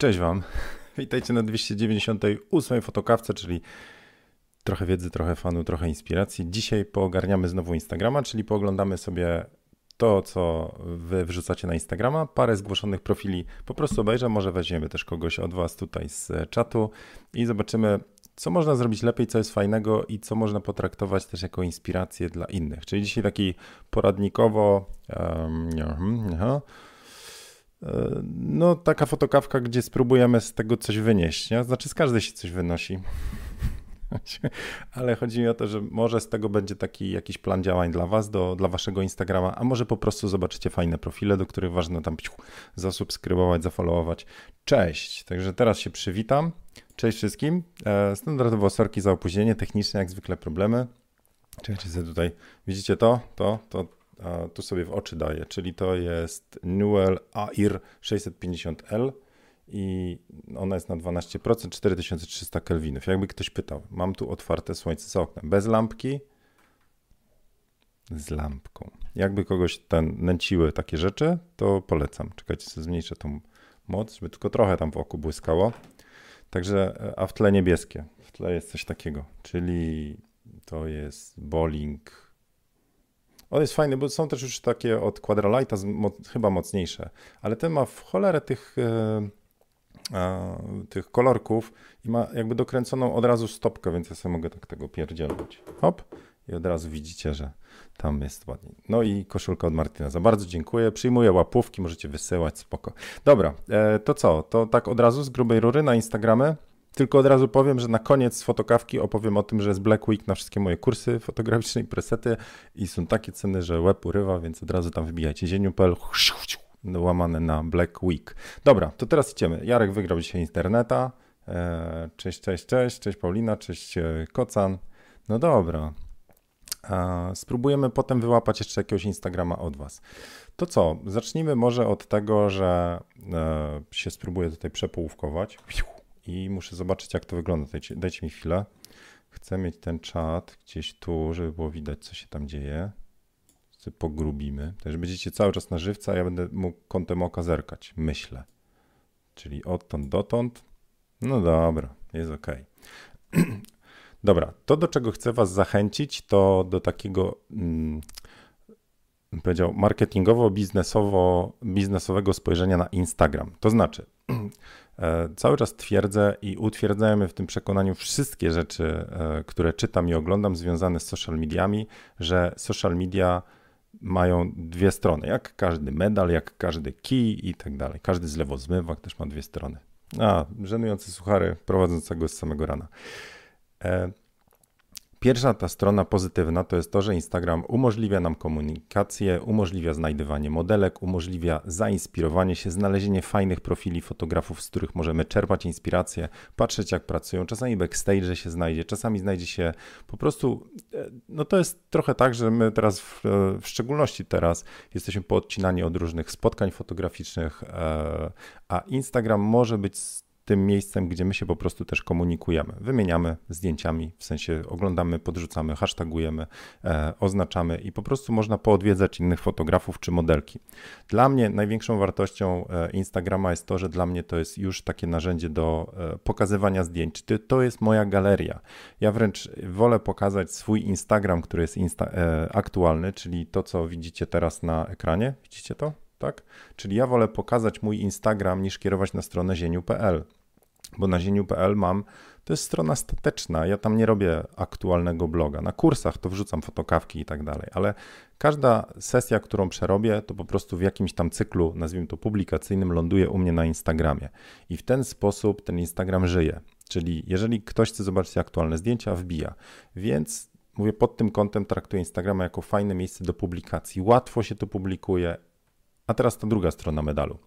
Cześć Wam. Witajcie na 298 fotokawce, czyli trochę wiedzy, trochę fanu, trochę inspiracji. Dzisiaj poogarniamy znowu Instagrama, czyli pooglądamy sobie to, co Wy wrzucacie na Instagrama, parę zgłoszonych profili po prostu obejrzę, może weźmiemy też kogoś od Was tutaj z czatu i zobaczymy, co można zrobić lepiej, co jest fajnego i co można potraktować też jako inspirację dla innych. Czyli dzisiaj taki poradnikowo. Um, uh, no, taka fotokawka, gdzie spróbujemy z tego coś wynieść. Nie? Znaczy, z każdej się coś wynosi. Ale chodzi mi o to, że może z tego będzie taki jakiś plan działań dla Was, do, dla Waszego Instagrama, a może po prostu zobaczycie fajne profile, do których ważne tam zasubskrybować, zafollowować. Cześć! Także teraz się przywitam. Cześć wszystkim. E, standardowo sorki za opóźnienie, techniczne jak zwykle problemy. Czekajcie sobie tutaj, widzicie to? To, to, tu sobie w oczy daję, czyli to jest Newell AIR 650L i ona jest na 12%, 4300 kelwinów. Jakby ktoś pytał, mam tu otwarte słońce za oknem, bez lampki, z lampką. Jakby kogoś ten nęciły takie rzeczy, to polecam. Czekajcie, sobie zmniejszę tą moc, żeby tylko trochę tam w oku błyskało. Także, a w tle niebieskie. W tle jest coś takiego, czyli to jest bowling. On jest fajny, bo są też już takie od Quadralighta, chyba mocniejsze, ale ten ma w cholerę tych, e, e, tych kolorków i ma jakby dokręconą od razu stopkę, więc ja sobie mogę tak tego pierdzielać. Hop i od razu widzicie, że tam jest ładnie. No i koszulka od Martineza. Bardzo dziękuję. Przyjmuję łapówki, możecie wysyłać, spoko. Dobra, e, to co? To tak od razu z grubej rury na Instagramie. Tylko od razu powiem, że na koniec fotokawki opowiem o tym, że jest Black Week na wszystkie moje kursy fotograficzne i presety i są takie ceny, że łeb urywa, więc od razu tam wybijajcie zieniu.pl łamane na Black Week. Dobra, to teraz idziemy. Jarek wygrał dzisiaj interneta. E, cześć, cześć, cześć, cześć Paulina, cześć e, Kocan. No dobra, Spróbujemy potem wyłapać jeszcze jakiegoś Instagrama od Was. To co? Zacznijmy może od tego, że e, się spróbuję tutaj przepołówkować i muszę zobaczyć, jak to wygląda. Dajcie, dajcie mi chwilę. Chcę mieć ten czat gdzieś tu, żeby było widać, co się tam dzieje. Sobie pogrubimy. Także będziecie cały czas na żywca, a ja będę mógł kątem oka zerkać. Myślę. Czyli odtąd dotąd. No dobra, jest ok. Dobra, to do czego chcę Was zachęcić, to do takiego, hmm, powiedział, marketingowo-biznesowo, biznesowego spojrzenia na Instagram. To znaczy, cały czas twierdzę i utwierdzamy w tym przekonaniu wszystkie rzeczy, e, które czytam i oglądam związane z social mediami, że social media mają dwie strony, jak każdy medal, jak każdy kij i tak dalej. Każdy zlewozmywak też ma dwie strony. A, żenujące suchary prowadzącego z samego rana. E, pierwsza ta strona pozytywna to jest to, że Instagram umożliwia nam komunikację, umożliwia znajdywanie modelek, umożliwia zainspirowanie się, znalezienie fajnych profili fotografów, z których możemy czerpać inspirację, patrzeć jak pracują. Czasami backstage się znajdzie, czasami znajdzie się po prostu. E, no to jest trochę tak, że my teraz, w, w szczególności teraz, jesteśmy poodcinani od różnych spotkań fotograficznych, e, a Instagram może być tym miejscem, gdzie my się po prostu też komunikujemy. Wymieniamy zdjęciami, w sensie oglądamy, podrzucamy, hashtagujemy, e, oznaczamy i po prostu można poodwiedzać innych fotografów czy modelki. Dla mnie największą wartością e, Instagrama jest to, że dla mnie to jest już takie narzędzie do e, pokazywania zdjęć. To jest moja galeria. Ja wręcz wolę pokazać swój Instagram, który jest insta e, aktualny, czyli to, co widzicie teraz na ekranie. Widzicie to? Tak? Czyli ja wolę pokazać mój Instagram niż kierować na stronę zieniu.pl bo na zieniu.pl mam, to jest strona stateczna, ja tam nie robię aktualnego bloga. Na kursach to wrzucam fotokawki i tak dalej, ale każda sesja, którą przerobię, to po prostu w jakimś tam cyklu, nazwijmy to publikacyjnym, ląduje u mnie na Instagramie. I w ten sposób ten Instagram żyje. Czyli jeżeli ktoś chce zobaczyć aktualne zdjęcia, wbija. Więc mówię, pod tym kątem traktuję Instagrama jako fajne miejsce do publikacji. Łatwo się to publikuje, a teraz ta druga strona medalu.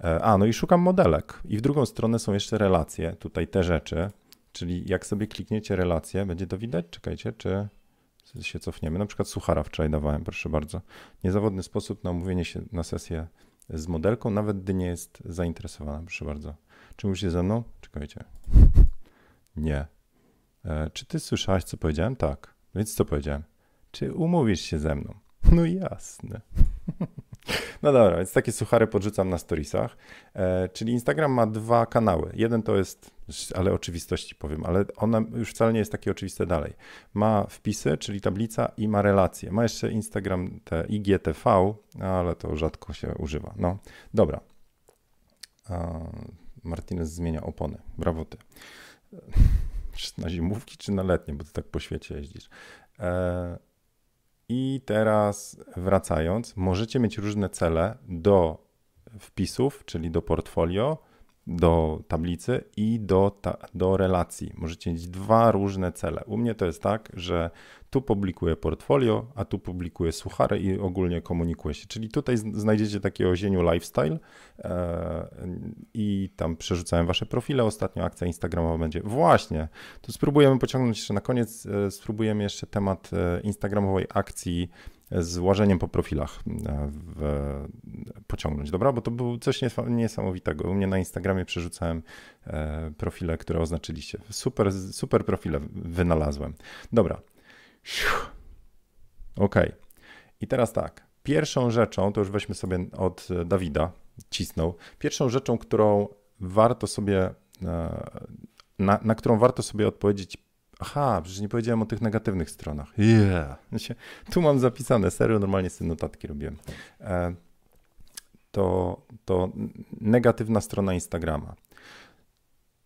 E, a, no i szukam modelek. I w drugą stronę są jeszcze relacje, tutaj te rzeczy. Czyli jak sobie klikniecie relacje, będzie to widać? Czekajcie, czy się cofniemy. Na przykład Suchara wczoraj dawałem, proszę bardzo. Niezawodny sposób na umówienie się na sesję z modelką, nawet gdy nie jest zainteresowana, proszę bardzo. Czy mówicie ze mną? Czekajcie. Nie. E, czy ty słyszałaś, co powiedziałem? Tak. Więc co powiedziałem? Czy umówisz się ze mną? No jasne. No dobra, więc takie suchary podrzucam na storiesach. E, czyli Instagram ma dwa kanały. Jeden to jest, ale oczywistości powiem, ale ona już wcale nie jest takie oczywiste dalej. Ma wpisy, czyli tablica i ma relacje. Ma jeszcze Instagram te IGTV, ale to rzadko się używa. No dobra. Martinez zmienia opony. Brawo ty. Czy na zimówki, czy na letnie, bo ty tak po świecie jeździsz. E, I teraz wracając, możecie mieć różne cele do wpisów, czyli do portfolio, do tablicy i do, ta, do relacji. Możecie mieć dwa różne cele. U mnie to jest tak, że tu publikuję portfolio, a tu publikuję suchary i ogólnie komunikuję się. Czyli tutaj znajdziecie takie ozieniu lifestyle e, i tam przerzucałem wasze profile. Ostatnio akcja instagramowa będzie. Właśnie, to spróbujemy pociągnąć jeszcze na koniec, e, spróbujemy jeszcze temat e, instagramowej akcji z łażeniem po profilach w, pociągnąć, dobra? Bo to było coś niesamowitego. U mnie na Instagramie przerzucałem profile, które oznaczyliście. Super, super profile wynalazłem. Dobra, OK. I teraz tak. Pierwszą rzeczą, to już weźmy sobie od Dawida, cisnął. Pierwszą rzeczą, którą warto sobie, e, na, na którą warto sobie odpowiedzieć, aha, przecież nie powiedziałem o tych negatywnych stronach. Yeah. Tu mam zapisane, serio, normalnie sobie notatki robiłem. E, to, to negatywna strona Instagrama.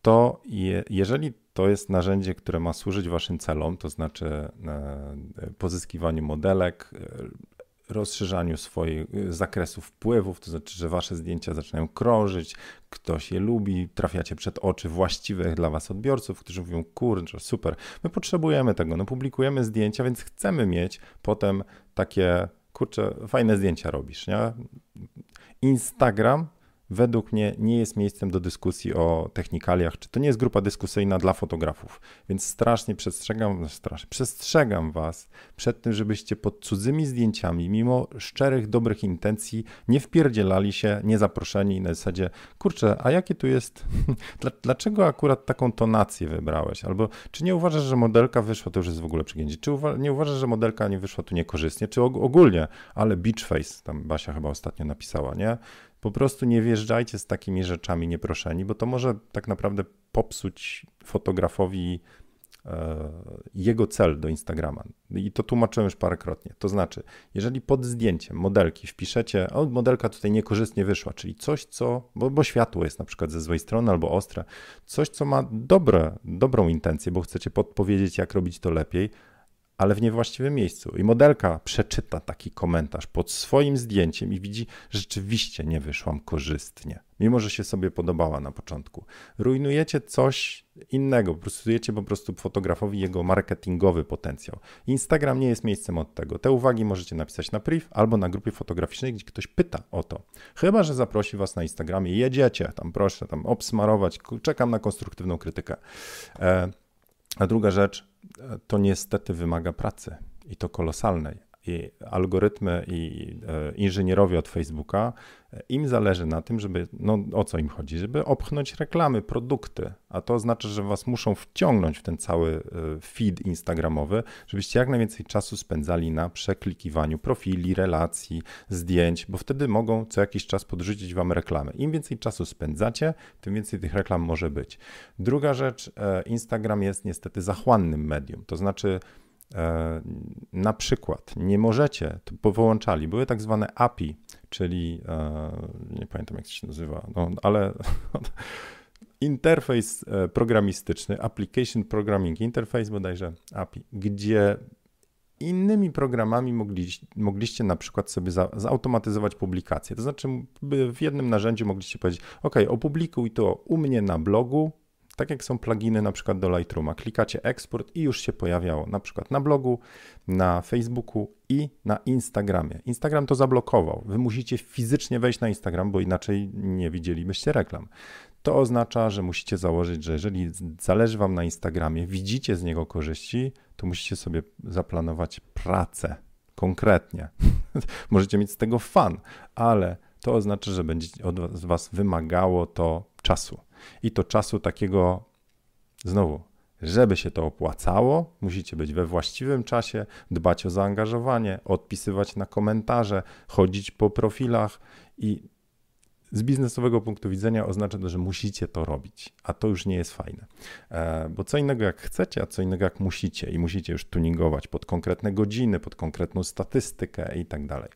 To je, jeżeli to jest narzędzie, które ma służyć waszym celom, to znaczy e, pozyskiwaniu modelek, e, rozszerzaniu swoich e, zakresów wpływów, to znaczy, że wasze zdjęcia zaczynają krążyć, ktoś je lubi, trafiacie przed oczy właściwych dla was odbiorców, którzy mówią, kurczę, super, my potrzebujemy tego, no publikujemy zdjęcia, więc chcemy mieć potem takie, kurczę, fajne zdjęcia robisz, nie? Instagram według mnie nie jest miejscem do dyskusji o technikaliach, czy to nie jest grupa dyskusyjna dla fotografów. Więc strasznie przestrzegam, no strasznie, przestrzegam was przed tym, żebyście pod cudzymi zdjęciami, mimo szczerych, dobrych intencji, nie wpierdzielali się niezaproszeni na zasadzie, kurczę, a jakie tu jest, dlaczego akurat taką tonację wybrałeś? Albo czy nie uważasz, że modelka wyszła, to już jest w ogóle przegięcie, czy uwa nie uważasz, że modelka nie wyszła tu niekorzystnie, czy ogólnie, ale beach face, tam Basia chyba ostatnio napisała, nie? Po prostu nie wjeżdżajcie z takimi rzeczami nieproszeni, bo to może tak naprawdę popsuć fotografowi e, jego cel do Instagrama. I to tłumaczyłem już parokrotnie. To znaczy, jeżeli pod zdjęciem modelki wpiszecie, o, modelka tutaj niekorzystnie wyszła, czyli coś, co, bo, bo światło jest na przykład ze złej strony albo ostre, coś, co ma dobre, dobrą intencję, bo chcecie podpowiedzieć, jak robić to lepiej, ale w niewłaściwym miejscu. I modelka przeczyta taki komentarz pod swoim zdjęciem i widzi, że rzeczywiście nie wyszłam korzystnie, mimo że się sobie podobała na początku. Rujnujecie coś innego, prostujecie po prostu fotografowi jego marketingowy potencjał. Instagram nie jest miejscem od tego. Te uwagi możecie napisać na priv albo na grupie fotograficznej, gdzie ktoś pyta o to. Chyba, że zaprosi was na Instagramie, jedziecie, tam proszę, tam obsmarować, czekam na konstruktywną krytykę. E, a druga rzecz, to niestety wymaga pracy i to kolosalnej. I algorytmy i e, inżynierowie od Facebooka, e, im zależy na tym, żeby, no o co im chodzi, żeby opchnąć reklamy, produkty, a to oznacza, że was muszą wciągnąć w ten cały e, feed instagramowy, żebyście jak najwięcej czasu spędzali na przeklikiwaniu profili, relacji, zdjęć, bo wtedy mogą co jakiś czas podrzucić wam reklamy. Im więcej czasu spędzacie, tym więcej tych reklam może być. Druga rzecz, Instagram jest niestety zachłannym medium, to znaczy na przykład nie możecie, to połączali, były tak zwane API, czyli e, nie pamiętam jak się nazywa, no, ale interfejs e, programistyczny, Application Programming Interface bodajże API, gdzie innymi programami mogliście, mogliście na przykład sobie za, zautomatyzować publikację. To znaczy w jednym narzędziu mogliście powiedzieć, ok, opublikuj to u mnie na blogu, tak jak są pluginy na przykład do Lightrooma, klikacie eksport i już się pojawiało na przykład na blogu, na Facebooku i na Instagramie. Instagram to zablokował. Wy musicie fizycznie wejść na Instagram, bo inaczej nie widzielibyście reklam. To oznacza, że musicie założyć, że jeżeli zależy Wam na Instagramie, widzicie z niego korzyści, to musicie sobie zaplanować pracę konkretnie. Możecie mieć z tego fan, ale to oznacza, że będzie od Was wymagało to czasu i to czasu takiego, znowu, Żeby się to opłacało, musicie być we właściwym czasie, dbać o zaangażowanie, odpisywać na komentarze, chodzić po profilach i z biznesowego punktu widzenia oznacza to, że musicie to robić, a to już nie jest fajne. E, bo co innego jak chcecie, a co innego jak musicie i musicie już tuningować pod konkretne godziny, pod konkretną statystykę i tak dalej.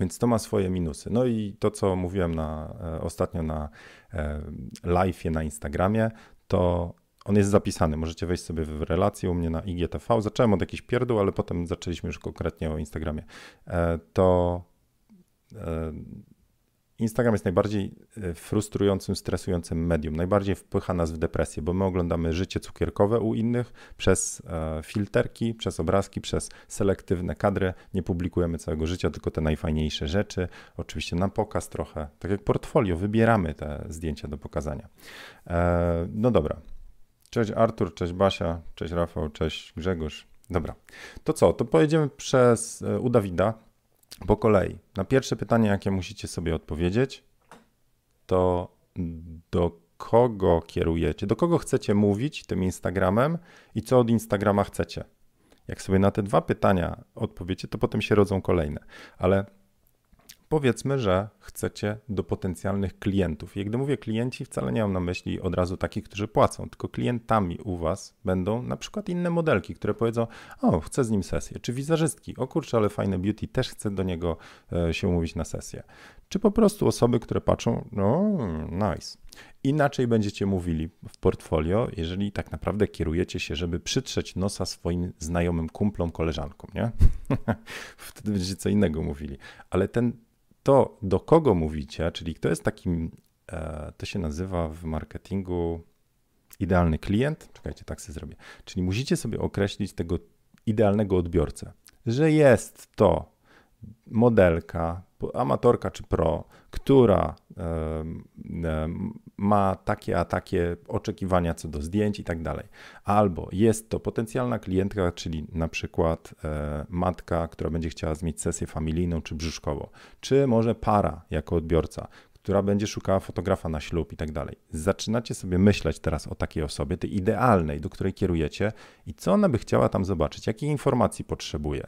Więc to ma swoje minusy. No i to, co mówiłem na, e, ostatnio na e, live'ie na Instagramie, to on jest zapisany. Możecie wejść sobie w relację u mnie na IGTV. Zacząłem od jakichś pierdół, ale potem zaczęliśmy już konkretnie o Instagramie. To Instagram jest najbardziej e, frustrującym, stresującym medium. Najbardziej wpycha nas w depresję, bo my oglądamy życie cukierkowe u innych przez e, filterki, przez obrazki, przez selektywne kadry. Nie publikujemy całego życia, tylko te najfajniejsze rzeczy. Oczywiście na pokaz trochę. Tak jak portfolio, wybieramy te zdjęcia do pokazania. E, no dobra. Cześć Artur, cześć Basia, cześć Rafał, cześć Grzegorz. Dobra. To co? To pojedziemy przez u Dawida po kolei. Na pierwsze pytanie, jakie musicie sobie odpowiedzieć, to do kogo kierujecie, do kogo chcecie mówić tym Instagramem i co od Instagrama chcecie. Jak sobie na te dwa pytania odpowiecie, to potem się rodzą kolejne. Ale Powiedzmy, że chcecie do potencjalnych klientów. I gdy mówię klienci, wcale nie mam na myśli od razu takich, którzy płacą, tylko klientami u Was będą na przykład inne modelki, które powiedzą: O, chcę z nim sesję. Czy wizerzystki? O kurczę, ale fajne beauty, też chcę do niego e, się umówić na sesję. Czy po prostu osoby, które patrzą: No, nice. Inaczej będziecie mówili w portfolio, jeżeli tak naprawdę kierujecie się, żeby przytrzeć nosa swoim znajomym kumplom, koleżankom, nie? Wtedy będziecie co innego mówili. Ale ten to, do kogo mówicie, czyli kto jest takim, e, to się nazywa w marketingu idealny klient. Czekajcie, tak sobie zrobię. Czyli musicie sobie określić tego idealnego odbiorcę, że jest to modelka, amatorka czy pro, która ma takie a takie oczekiwania co do zdjęć i tak dalej. Albo jest to potencjalna klientka, czyli na przykład e, matka, która będzie chciała zmieć sesję familijną czy brzuszkową, czy może para jako odbiorca, która będzie szukała fotografa na ślub i tak dalej. Zaczynacie sobie myśleć teraz o takiej osobie, tej idealnej, do której kierujecie i co ona by chciała tam zobaczyć, jakiej informacji potrzebuje,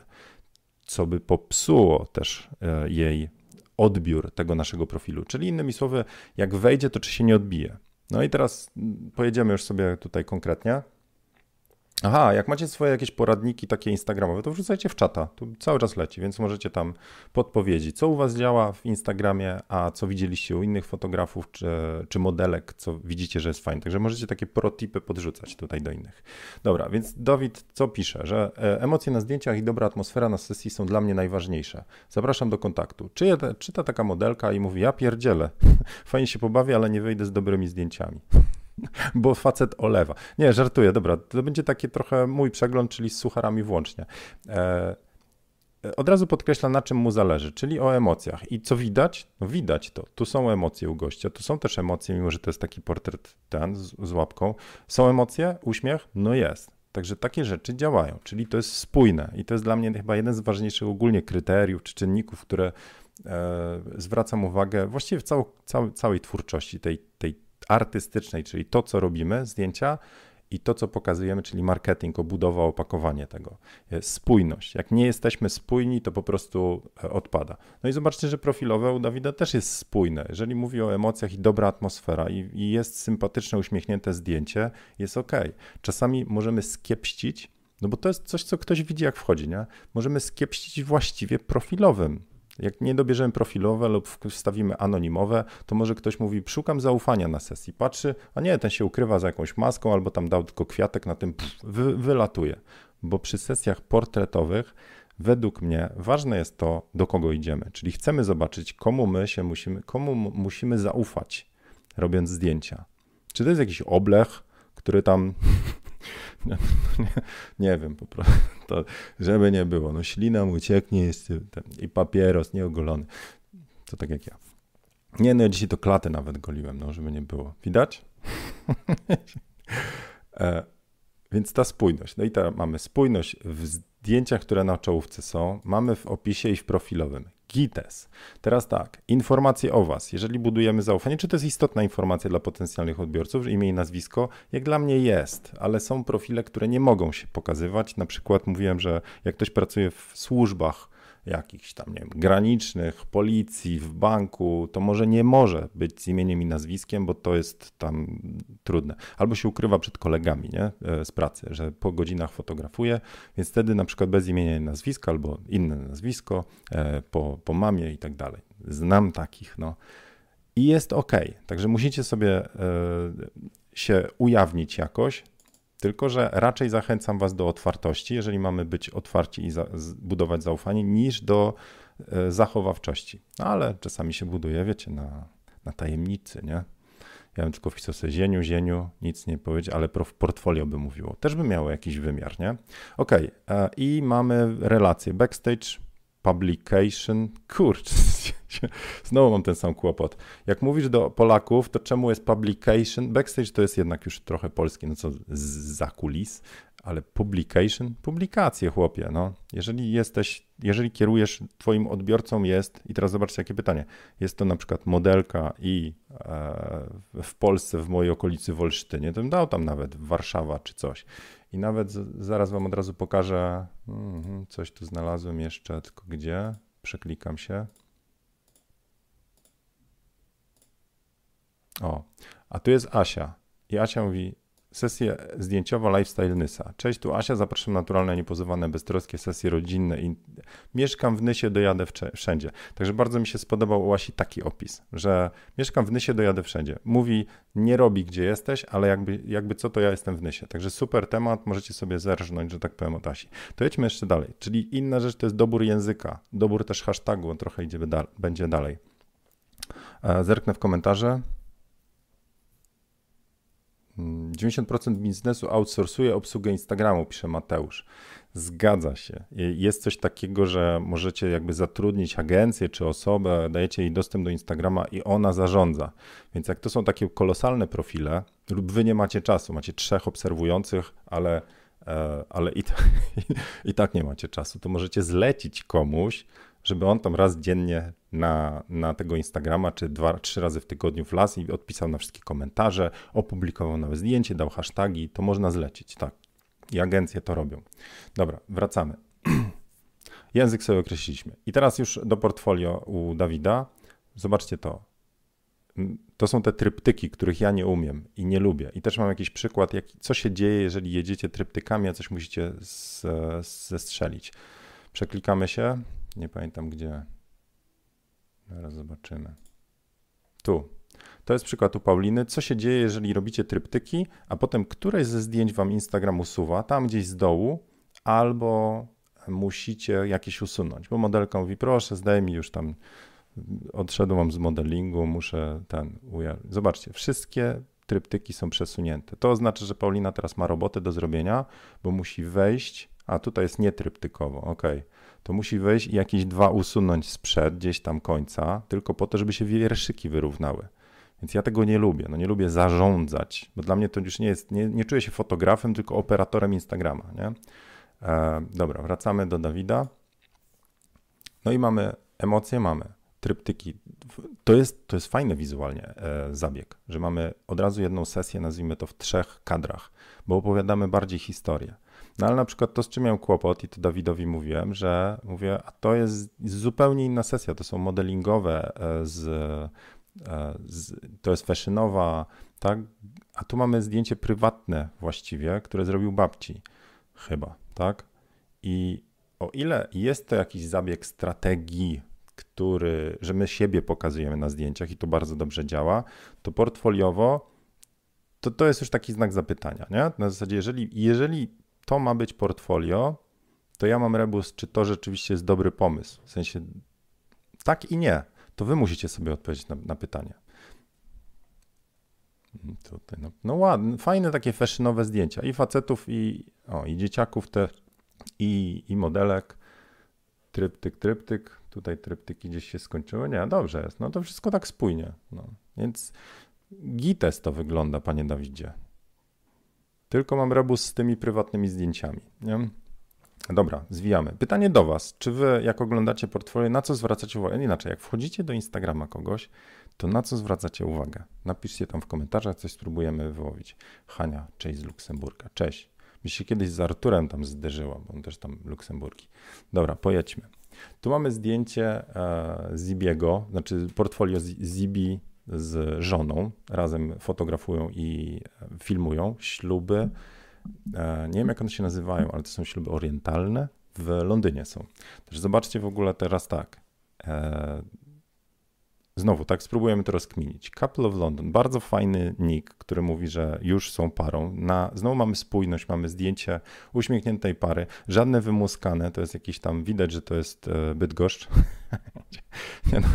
co by popsuło też e, jej odbiór tego naszego profilu. Czyli innymi słowy, jak wejdzie, to czy się nie odbije. No i teraz pojedziemy już sobie tutaj konkretnie. Aha, jak macie swoje jakieś poradniki takie instagramowe, to wrzucajcie w czata. Tu cały czas leci, więc możecie tam podpowiedzieć, co u was działa w Instagramie, a co widzieliście u innych fotografów czy, czy modelek, co widzicie, że jest fajne. Także możecie takie protipy podrzucać tutaj do innych. Dobra, więc Dawid co pisze, że e, emocje na zdjęciach i dobra atmosfera na sesji są dla mnie najważniejsze. Zapraszam do kontaktu. Czy czyta taka modelka i mówi, ja pierdzielę, fajnie się pobawię, ale nie wyjdę z dobrymi zdjęciami. bo facet olewa. Nie, żartuję, dobra, to będzie taki trochę mój przegląd, czyli z sucharami włącznie. E, od razu podkreśla, na czym mu zależy, czyli o emocjach. I co widać? No widać to. Tu są emocje u gościa, tu są też emocje, mimo że to jest taki portret ten z, z łapką. Są emocje? Uśmiech? No jest. Także takie rzeczy działają, czyli to jest spójne i to jest dla mnie chyba jeden z ważniejszych ogólnie kryteriów czy czynników, które e, zwracam uwagę właściwie w cał, cał, całej twórczości tej, tej artystycznej, czyli to, co robimy, zdjęcia, i to, co pokazujemy, czyli marketing, obudowa, opakowanie tego. Jest spójność. Jak nie jesteśmy spójni, to po prostu e, odpada. No i zobaczcie, że profilowe u Dawida też jest spójne. Jeżeli mówi o emocjach i dobra atmosfera i, i jest sympatyczne, uśmiechnięte zdjęcie, jest ok. Czasami możemy skiepścić, no bo to jest coś, co ktoś widzi, jak wchodzi, nie? Możemy skiepścić właściwie profilowym jak nie dobierzemy profilowe lub wstawimy anonimowe, to może ktoś mówi, szukam zaufania na sesji. Patrzy, a nie, ten się ukrywa za jakąś maską albo tam dał tylko kwiatek na tym, pff, wy, wylatuje. Bo przy sesjach portretowych według mnie ważne jest to, do kogo idziemy. Czyli chcemy zobaczyć, komu my się musimy, komu musimy zaufać, robiąc zdjęcia. Czy to jest jakiś oblech, który tam nie, nie, wiem, po prostu, to, żeby nie było. No ślina mu cieknie jest ten, i papieros nieogolony. To tak jak ja. Nie, no ja dzisiaj to klaty nawet goliłem, no żeby nie było. Widać? e, więc ta spójność. No i teraz mamy spójność w zdjęciach, które na czołówce są, mamy w opisie i w profilowym. GITES. Teraz tak, informacje o Was. Jeżeli budujemy zaufanie, czy to jest istotna informacja dla potencjalnych odbiorców, że imię i nazwisko? Jak dla mnie jest, ale są profile, które nie mogą się pokazywać. Na przykład mówiłem, że jak ktoś pracuje w służbach, jakichś tam, nie wiem, granicznych, policji, w banku, to może nie może być z imieniem i nazwiskiem, bo to jest tam trudne. Albo się ukrywa przed kolegami nie? E, z pracy, że po godzinach fotografuje, więc wtedy na przykład bez imienia i nazwiska albo inne nazwisko, e, po, po mamie i tak dalej. Znam takich, no. I jest ok. Także musicie sobie e, się ujawnić jakoś, tylko, że raczej zachęcam Was do otwartości, jeżeli mamy być otwarci i za, budować zaufanie, niż do e, zachowawczości. No, ale czasami się buduje, wiecie, na, na tajemnicy, nie? Ja bym tylko wpisał sobie zieniu, zieniu, nic nie powiedział, ale portfolio by mówiło. Też by miało jakiś wymiar, nie? Ok, e, i mamy relacje backstage, publication. Kurczę, znowu mam ten sam kłopot. Jak mówisz do Polaków, to czemu jest publication? Backstage to jest jednak już trochę polskie, no co, za kulis, ale publication? Publikacje, chłopie, no. Jeżeli jesteś, jeżeli kierujesz, twoim odbiorcą jest, i teraz zobaczcie jakie pytanie, jest to na przykład modelka i e, w Polsce, w mojej okolicy w Olsztynie, to bym dał tam nawet Warszawa czy coś. I nawet zaraz Wam od razu pokażę, mhm, coś tu znalazłem jeszcze, tylko gdzie? Przeklikam się. O, a tu jest Asia. I Asia mówi, sesję zdjęciowa Lifestyle Nysa. Cześć, tu Asia, zapraszam naturalne, niepozowane, beztroskie sesje rodzinne. I mieszkam w Nysie, dojadę wszędzie. Także bardzo mi się spodobał u Asi taki opis, że mieszkam w Nysie, dojadę wszędzie. Mówi, nie robi gdzie jesteś, ale jakby, jakby co, to ja jestem w Nysie. Także super temat, możecie sobie zerżnąć, że tak powiem od Asi. To jedźmy jeszcze dalej. Czyli inna rzecz to jest dobór języka, dobór też hashtagu, on trochę idzie, będzie dalej. E, zerknę w komentarze. 90% biznesu outsourcuje obsługę Instagramu, pisze Mateusz. Zgadza się. Jest coś takiego, że możecie jakby zatrudnić agencję czy osobę, dajecie jej dostęp do Instagrama i ona zarządza. Więc jak to są takie kolosalne profile, lub wy nie macie czasu, macie trzech obserwujących, ale, e, ale i, i tak nie macie czasu, to możecie zlecić komuś, żeby on tam raz dziennie na, na tego Instagrama, czy dwa, trzy razy w tygodniu w las i odpisał na wszystkie komentarze, opublikował nawet zdjęcie, dał hasztagi, to można zlecić, tak. I agencje to robią. Dobra, wracamy. Język sobie określiliśmy. I teraz już do portfolio u Dawida. Zobaczcie to. To są te tryptyki, których ja nie umiem i nie lubię. I też mam jakiś przykład, jak, co się dzieje, jeżeli jedziecie tryptykami, a coś musicie zestrzelić. Przeklikamy się. Nie pamiętam gdzie. Zaraz zobaczymy. Tu. To jest przykład u Pauliny. Co się dzieje, jeżeli robicie tryptyki, a potem któreś ze zdjęć wam Instagram usuwa, tam gdzieś z dołu, albo musicie jakieś usunąć, bo modelka mówi, proszę, zdaj mi już tam, odszedłem z modelingu, muszę ten ująć. Zobaczcie, wszystkie tryptyki są przesunięte. To oznacza, że Paulina teraz ma robotę do zrobienia, bo musi wejść, a tutaj jest nietryptykowo, ok to musi wejść i jakieś dwa usunąć sprzed, gdzieś tam końca, tylko po to, żeby się wierszyki wyrównały. Więc ja tego nie lubię. No nie lubię zarządzać, bo dla mnie to już nie jest, nie, nie czuję się fotografem, tylko operatorem Instagrama. Nie? E, dobra, wracamy do Dawida. No i mamy emocje, mamy tryptyki. To jest, to jest fajny wizualnie e, zabieg, że mamy od razu jedną sesję, nazwijmy to w trzech kadrach, bo opowiadamy bardziej historię. No ale na przykład to, z czym miałem kłopot i to Dawidowi mówiłem, że mówię, a to jest zupełnie inna sesja, to są modelingowe e, z, e, z to jest fashionowa, tak? A tu mamy zdjęcie prywatne właściwie, które zrobił babci, chyba, tak? I o ile jest to jakiś zabieg strategii, który, że my siebie pokazujemy na zdjęciach i to bardzo dobrze działa, to portfoliowo to, to jest już taki znak zapytania, nie? Na zasadzie, jeżeli, jeżeli to ma być portfolio, to ja mam rebus, czy to rzeczywiście jest dobry pomysł. W sensie tak i nie. To wy musicie sobie odpowiedzieć na, na pytanie. Mm, tutaj, no, no ładne, fajne takie fashionowe zdjęcia i facetów, i, o, i dzieciaków te, i, i modelek. Tryptyk, tryptyk. Tutaj tryptyki gdzieś się skończyły. Nie, dobrze jest. No to wszystko tak spójnie. No. Więc gites to wygląda, panie Dawidzie. Tylko mam rebus z tymi prywatnymi zdjęciami. Nie? Dobra, zwijamy. Pytanie do Was. Czy Wy, jak oglądacie portfolio, na co zwracacie uwagę? Inaczej, jak wchodzicie do Instagrama kogoś, to na co zwracacie uwagę? Napiszcie tam w komentarzach, coś spróbujemy wyłowić. Hania, cześć z Luksemburga. Cześć. Mi się kiedyś z Arturem tam zderzyła, bo on też tam Luksemburgi. Dobra, pojedźmy. Tu mamy zdjęcie e, Zibiego, znaczy portfolio Zibi z żoną. Razem fotografują i e, filmują śluby. E, nie wiem, jak one się nazywają, ale to są śluby orientalne. W Londynie są. Też zobaczcie w ogóle teraz tak. E, Znowu, tak spróbujemy to rozkminić. Couple of London, bardzo fajny nick, który mówi, że już są parą. Na, znowu mamy spójność, mamy zdjęcie uśmiechniętej pary, żadne wymuskane, to jest jakiś tam, widać, że to jest e, Bydgoszcz. no.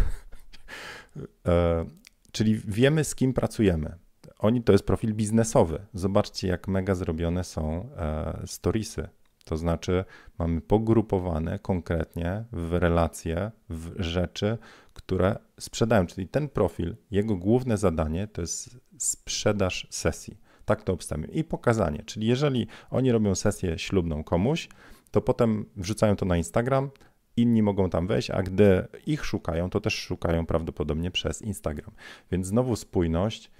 e, czyli wiemy, z kim pracujemy. Oni to jest profil biznesowy. Zobaczcie, jak mega zrobione są e, storiesy. To znaczy, mamy pogrupowane konkretnie w relacje, w rzeczy, które sprzedają. Czyli ten profil, jego główne zadanie to jest sprzedaż sesji. Tak to obstawiam. I pokazanie. Czyli jeżeli oni robią sesję ślubną komuś, to potem wrzucają to na Instagram, inni mogą tam wejść, a gdy ich szukają, to też szukają prawdopodobnie przez Instagram. Więc znowu spójność.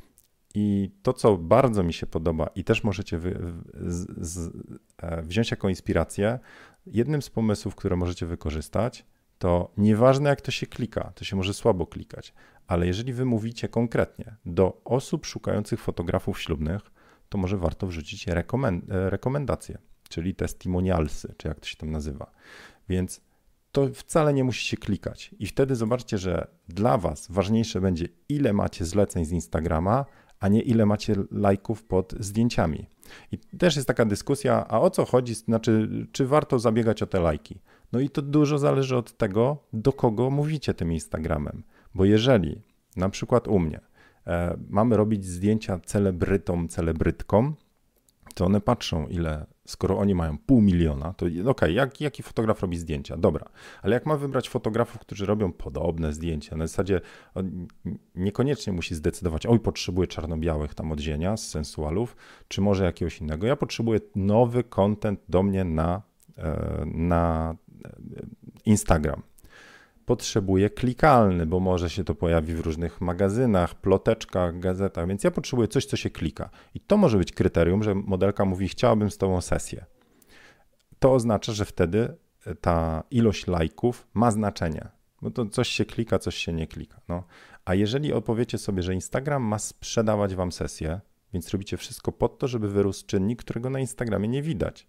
I to, co bardzo mi się podoba, i też możecie wy, z, z, e, wziąć jako inspirację, jednym z pomysłów, które możecie wykorzystać, to nieważne jak to się klika, to się może słabo klikać, ale jeżeli wy mówicie konkretnie do osób szukających fotografów ślubnych, to może warto wrzucić rekomend e, rekomendacje, czyli testimonialsy, czy jak to się tam nazywa. Więc to wcale nie musi się klikać. I wtedy zobaczcie, że dla Was ważniejsze będzie, ile macie zleceń z Instagrama, a nie ile macie lajków pod zdjęciami. I też jest taka dyskusja, a o co chodzi, znaczy, czy warto zabiegać o te lajki? No i to dużo zależy od tego, do kogo mówicie tym Instagramem. Bo jeżeli na przykład u mnie e, mamy robić zdjęcia celebrytom, celebrytkom, to one patrzą, ile, skoro oni mają pół miliona, to okej, okay, jak, jaki fotograf robi zdjęcia? Dobra, ale jak ma wybrać fotografów, którzy robią podobne zdjęcia, na zasadzie niekoniecznie musi zdecydować, oj, potrzebuję czarno-białych tam odzienia z sensualów, czy może jakiegoś innego. Ja potrzebuję nowy content do mnie na, e, na Instagram. Potrzebuję klikalny, bo może się to pojawi w różnych magazynach, ploteczkach, gazetach, więc ja potrzebuję coś, co się klika. I to może być kryterium, że modelka mówi: Chciałabym z Tobą sesję. To oznacza, że wtedy ta ilość lajków ma znaczenie, bo to coś się klika, coś się nie klika. No. A jeżeli opowiecie sobie, że Instagram ma sprzedawać Wam sesję, więc robicie wszystko pod to, żeby wyrósł czynnik, którego na Instagramie nie widać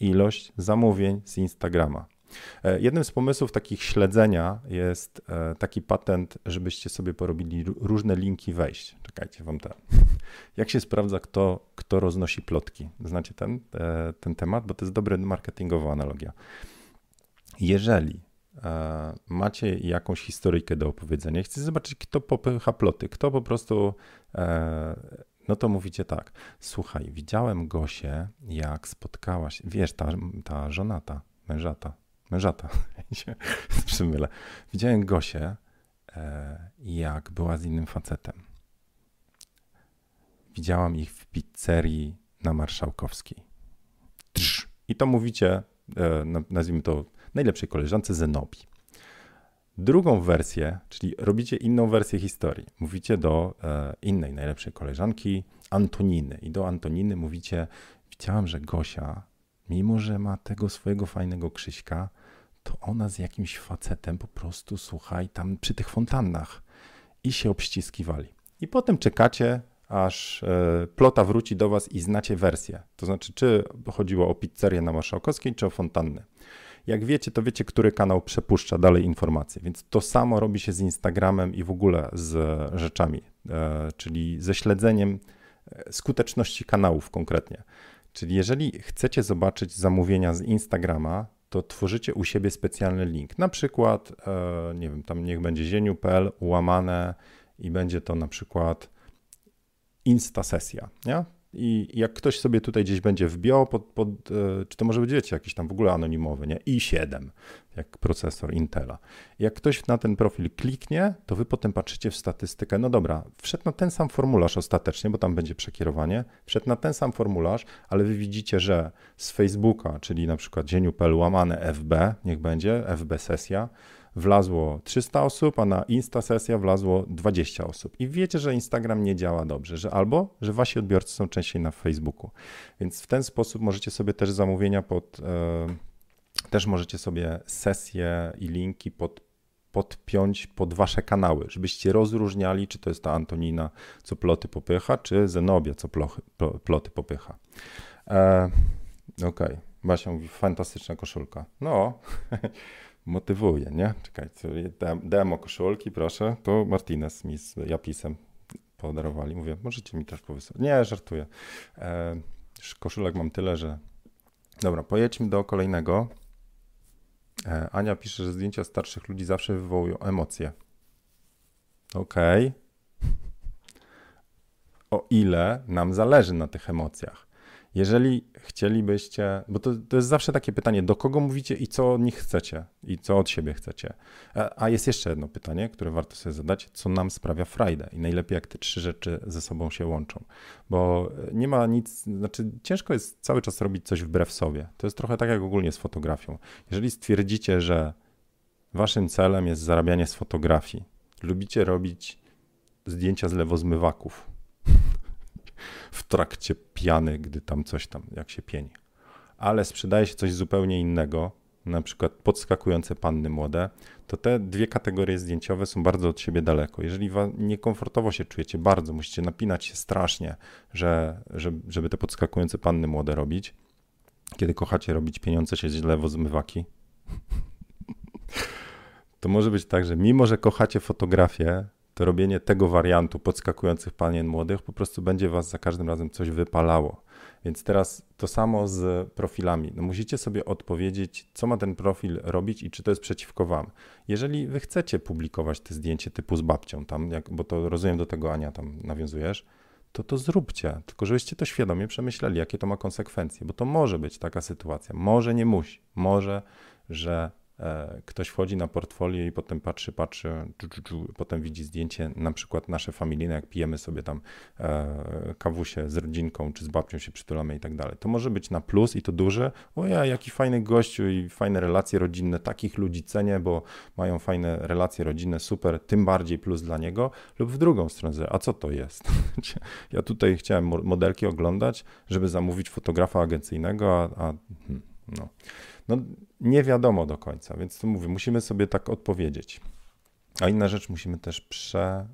ilość zamówień z Instagrama. E, jednym z pomysłów takich śledzenia jest e, taki patent, żebyście sobie porobili różne linki wejść. Czekajcie, wam ten. Jak się sprawdza, kto, kto roznosi plotki? Znacie ten, e, ten temat? Bo to jest dobra marketingowa analogia. Jeżeli macie jakąś historyjkę do opowiedzenia, chcecie zobaczyć, kto popycha ploty, kto po prostu no to mówicie tak, słuchaj, widziałem Gosię, jak spotkałaś, wiesz, ta, ta żonata, mężata, mężata, się przymylę. Widziałem Gosię, e, jak była z innym facetem. Widziałam ich w pizzerii na Marszałkowskiej. I to mówicie, e, nazwijmy to, najlepszej koleżance Zenobi. Drugą wersję, czyli robicie inną wersję historii. Mówicie do e, innej najlepszej koleżanki, Antoniny. I do Antoniny mówicie: Widziałam, że Gosia, mimo że ma tego swojego fajnego Krzyśka, to ona z jakimś facetem po prostu, słuchaj, tam przy tych fontannach i się obściskiwali. I potem czekacie, aż e, plota wróci do was i znacie wersję. To znaczy, czy chodziło o pizzerię na Marszałkowskiej, czy o fontannę. Jak wiecie, to wiecie, który kanał przepuszcza dalej informacje. Więc to samo robi się z Instagramem i w ogóle z rzeczami, e, czyli ze śledzeniem e, skuteczności kanałów konkretnie. Czyli jeżeli chcecie zobaczyć zamówienia z Instagrama, to tworzycie u siebie specjalny link. Na przykład, e, nie wiem, tam niech będzie zieniu.pl łamane i będzie to na przykład Insta sesja, nie? I jak ktoś sobie tutaj gdzieś będzie wbiał, pod, pod, e, czy to może być, wiecie, jakiś tam w ogóle anonimowy, nie? i7, jak procesor Intela. Jak ktoś na ten profil kliknie, to wy potem patrzycie w statystykę, no dobra, wszedł na ten sam formularz ostatecznie, bo tam będzie przekierowanie, wszedł na ten sam formularz, ale wy widzicie, że z Facebooka, czyli na przykład dzieniu.pl łamane FB, niech będzie, FB sesja, wlazło 300 osób, a na Insta sesja wlazło 20 osób. I wiecie, że Instagram nie działa dobrze, że albo, że wasi odbiorcy są częściej na Facebooku. Więc w ten sposób możecie sobie też zamówienia pod, e, też możecie sobie sesje i linki pod, podpiąć pod wasze kanały, żebyście rozróżniali, czy to jest ta Antonina, co ploty popycha, czy Zenobia, co plochy, ploty popycha. E, Okej, okay. Basia mówi, fantastyczna koszulka. No, motywuje, nie? Czekajcie, demo koszulki, proszę. To Martinez mi z Japisem podarowali. Mówię, możecie mi też powysłać. Nie, żartuję. E, koszulek mam tyle, że... Dobra, pojedźmy do kolejnego. E, Ania pisze, że zdjęcia starszych ludzi zawsze wywołują emocje. Okej. Okay. O ile nam zależy na tych emocjach. Jeżeli chcielibyście, bo to, to jest zawsze takie pytanie, do kogo mówicie i co od nich chcecie, i co od siebie chcecie. A jest jeszcze jedno pytanie, które warto sobie zadać, co nam sprawia frajdę i najlepiej jak te trzy rzeczy ze sobą się łączą. Bo nie ma nic, znaczy ciężko jest cały czas robić coś wbrew sobie. To jest trochę tak jak ogólnie z fotografią. Jeżeli stwierdzicie, że waszym celem jest zarabianie z fotografii, lubicie robić zdjęcia z lewozmywaków, w trakcie piany, gdy tam coś tam, jak się pieni. Ale sprzedaje się coś zupełnie innego, na przykład podskakujące panny młode, to te dwie kategorie zdjęciowe są bardzo od siebie daleko. Jeżeli niekomfortowo się czujecie bardzo, musicie napinać się strasznie, że, żeby te podskakujące panny młode robić, kiedy kochacie robić pieniądze się z lewo zmywaki, to może być tak, że mimo, że kochacie fotografię, to robienie tego wariantu podskakujących panien młodych po prostu będzie was za każdym razem coś wypalało. Więc teraz to samo z profilami. No musicie sobie odpowiedzieć, co ma ten profil robić i czy to jest przeciwko wam. Jeżeli wy chcecie publikować te zdjęcie typu z babcią tam, jak, bo to rozumiem do tego Ania tam nawiązujesz, to to zróbcie. Tylko żebyście to świadomie przemyśleli, jakie to ma konsekwencje, bo to może być taka sytuacja. Może nie musi. Może, że ktoś wchodzi na portfolio i potem patrzy, patrzy, czu, potem widzi zdjęcie, na przykład nasze familijne, jak pijemy sobie tam e, kawusie z rodzinką, czy z babcią się przytulamy i tak dalej. To może być na plus i to duże. O ja, jaki fajny gościu i fajne relacje rodzinne, takich ludzi cenię, bo mają fajne relacje rodzinne, super, tym bardziej plus dla niego. Lub w drugą stronę, a co to jest? ja tutaj chciałem modelki oglądać, żeby zamówić fotografa agencyjnego, a, a hmm, no. No, nie wiadomo do końca, więc tu mówię, musimy sobie tak odpowiedzieć. A inna rzecz, musimy też prze,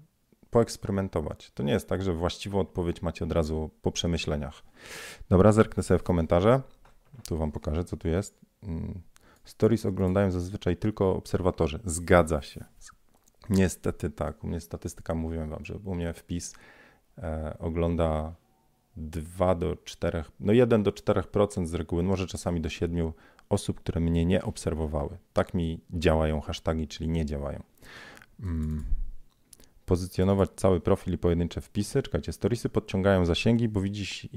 poeksperymentować. To nie jest tak, że właściwą odpowiedź macie od razu po przemyśleniach. Dobra, zerknę sobie w komentarze. Tu wam pokażę, co tu jest. Mm, stories oglądają zazwyczaj tylko obserwatorzy. Zgadza się. Niestety tak. U mnie statystyka, mówiłem wam, że u mnie wpis e, ogląda 2 do 4, no 1 do 4% z reguły, może czasami do 7 osób, które mnie nie obserwowały. Tak mi działają hasztagi, czyli nie działają. Hmm. Pozycjonować cały profil i pojedyncze wpisy. Czekajcie, storiesy podciągają zasięgi, bo widzisz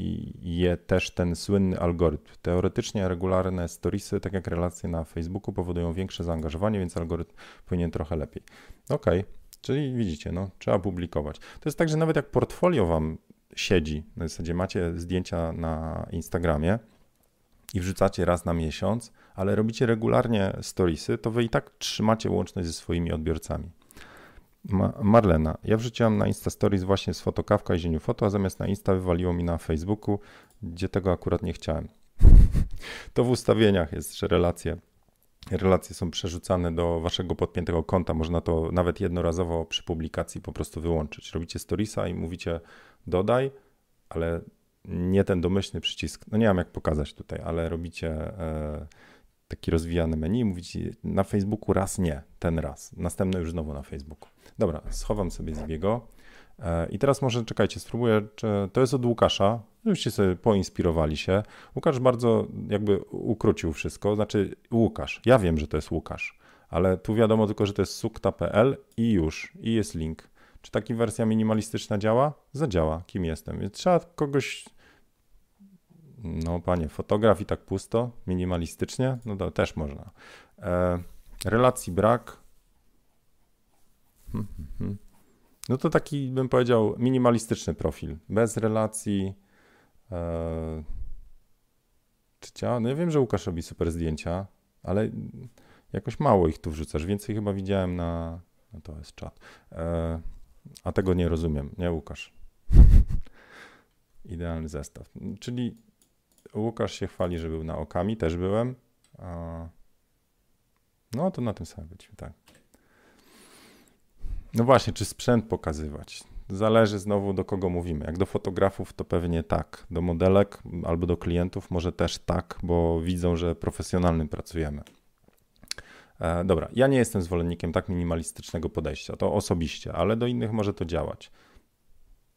je też ten słynny algorytm. Teoretycznie regularne storiesy, tak jak relacje na Facebooku, powodują większe zaangażowanie, więc algorytm powinien trochę lepiej. Ok, czyli widzicie, no, trzeba publikować. To jest tak, że nawet jak portfolio wam siedzi, na zasadzie macie zdjęcia na Instagramie, i wrzucacie raz na miesiąc, ale robicie regularnie storiesy, to wy i tak trzymacie łączność ze swoimi odbiorcami. Ma Marlena, ja wrzuciłam na Insta Stories właśnie z fotokawka i zieniu foto, a zamiast na Insta wywaliło mi na Facebooku, gdzie tego akurat nie chciałem. to w ustawieniach jest, że relacje, relacje są przerzucane do waszego podpiętego konta. Można to nawet jednorazowo przy publikacji po prostu wyłączyć. Robicie storiesa i mówicie dodaj, ale nie ten domyślny przycisk, no nie wiem jak pokazać tutaj, ale robicie e, taki rozwijany menu i mówicie na Facebooku raz nie, ten raz, następny już znowu na Facebooku. Dobra, schowam sobie Zbiego e, i teraz może czekajcie, spróbuję, to jest od Łukasza, żebyście sobie poinspirowali się. Łukasz bardzo jakby ukrócił wszystko, znaczy Łukasz, ja wiem, że to jest Łukasz, ale tu wiadomo tylko, że to jest sukta.pl i już, i jest link. Czy taka wersja minimalistyczna działa? Zadziała, kim jestem. Więc trzeba kogoś No panie, fotograf i tak pusto, minimalistycznie, no to też można. E, relacji brak. Hmm, hmm, hmm. No to taki bym powiedział minimalistyczny profil, bez relacji. E, czy ciała? No ja wiem, że Łukasz robi super zdjęcia, ale jakoś mało ich tu wrzucasz. Więcej chyba widziałem na. No to jest czat. E, a tego nie rozumiem, nie Łukasz? Idealny zestaw. Czyli Łukasz się chwali, że był na okami, też byłem. No to na tym samym być, tak. No właśnie, czy sprzęt pokazywać? Zależy znowu do kogo mówimy. Jak do fotografów, to pewnie tak. Do modelek albo do klientów może też tak, bo widzą, że profesjonalnym pracujemy. E, dobra, ja nie jestem zwolennikiem tak minimalistycznego podejścia, to osobiście, ale do innych może to działać.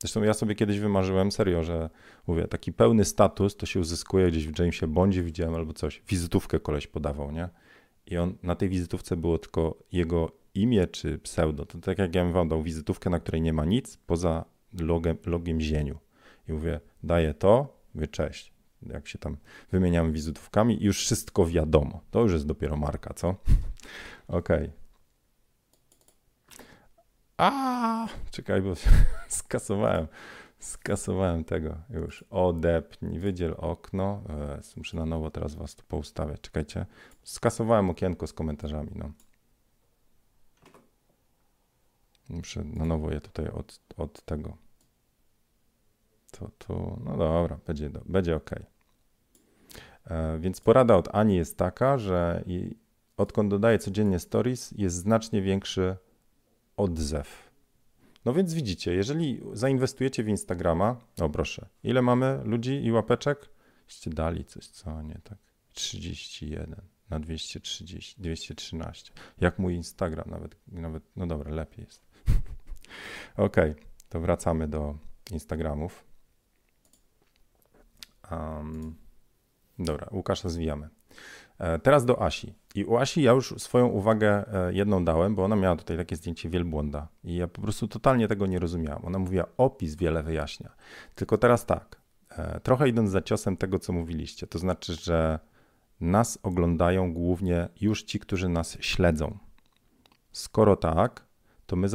Zresztą ja sobie kiedyś wymarzyłem serio, że mówię, taki pełny status to się uzyskuje gdzieś w Jamesie Bondzie widziałem albo coś. Wizytówkę koleś podawał, nie? I on na tej wizytówce było tylko jego imię czy pseudo. To tak jak ja bym wam dał wizytówkę, na której nie ma nic poza logiem, logiem zieniu. I mówię, daję to, mówię cześć. Jak się tam wymieniamy wizytówkami już wszystko wiadomo. To już jest dopiero marka, co? Okej. Okay. A, czekaj, bo skasowałem. Skasowałem tego już. Odepnij, wydziel okno. E, muszę na nowo teraz was tu poustawiać. Czekajcie. Skasowałem okienko z komentarzami. No. Muszę na nowo je tutaj od, od tego. To, to, no dobra, będzie, będzie ok. E, więc porada od Ani jest taka, że i odkąd dodaję codziennie stories, jest znacznie większy odzew. No więc widzicie, jeżeli zainwestujecie w Instagrama, o proszę, ile mamy ludzi i łapeczek? Jeście dali coś, co nie tak? 31 na 230, 213. Jak mój Instagram, nawet, nawet no dobra, lepiej jest. ok, to wracamy do Instagramów. Um, dobra, Łukasza zwijamy. E, teraz do Asi. I u Asi ja już swoją uwagę e, jedną dałem, bo ona miała tutaj takie zdjęcie wielbłąda. I ja po prostu totalnie tego nie rozumiałam. Ona mówiła, opis wiele wyjaśnia. Tylko teraz tak, e, trochę idąc za ciosem tego, co mówiliście, to znaczy, że nas oglądają głównie już ci, którzy nas śledzą. Skoro tak, to my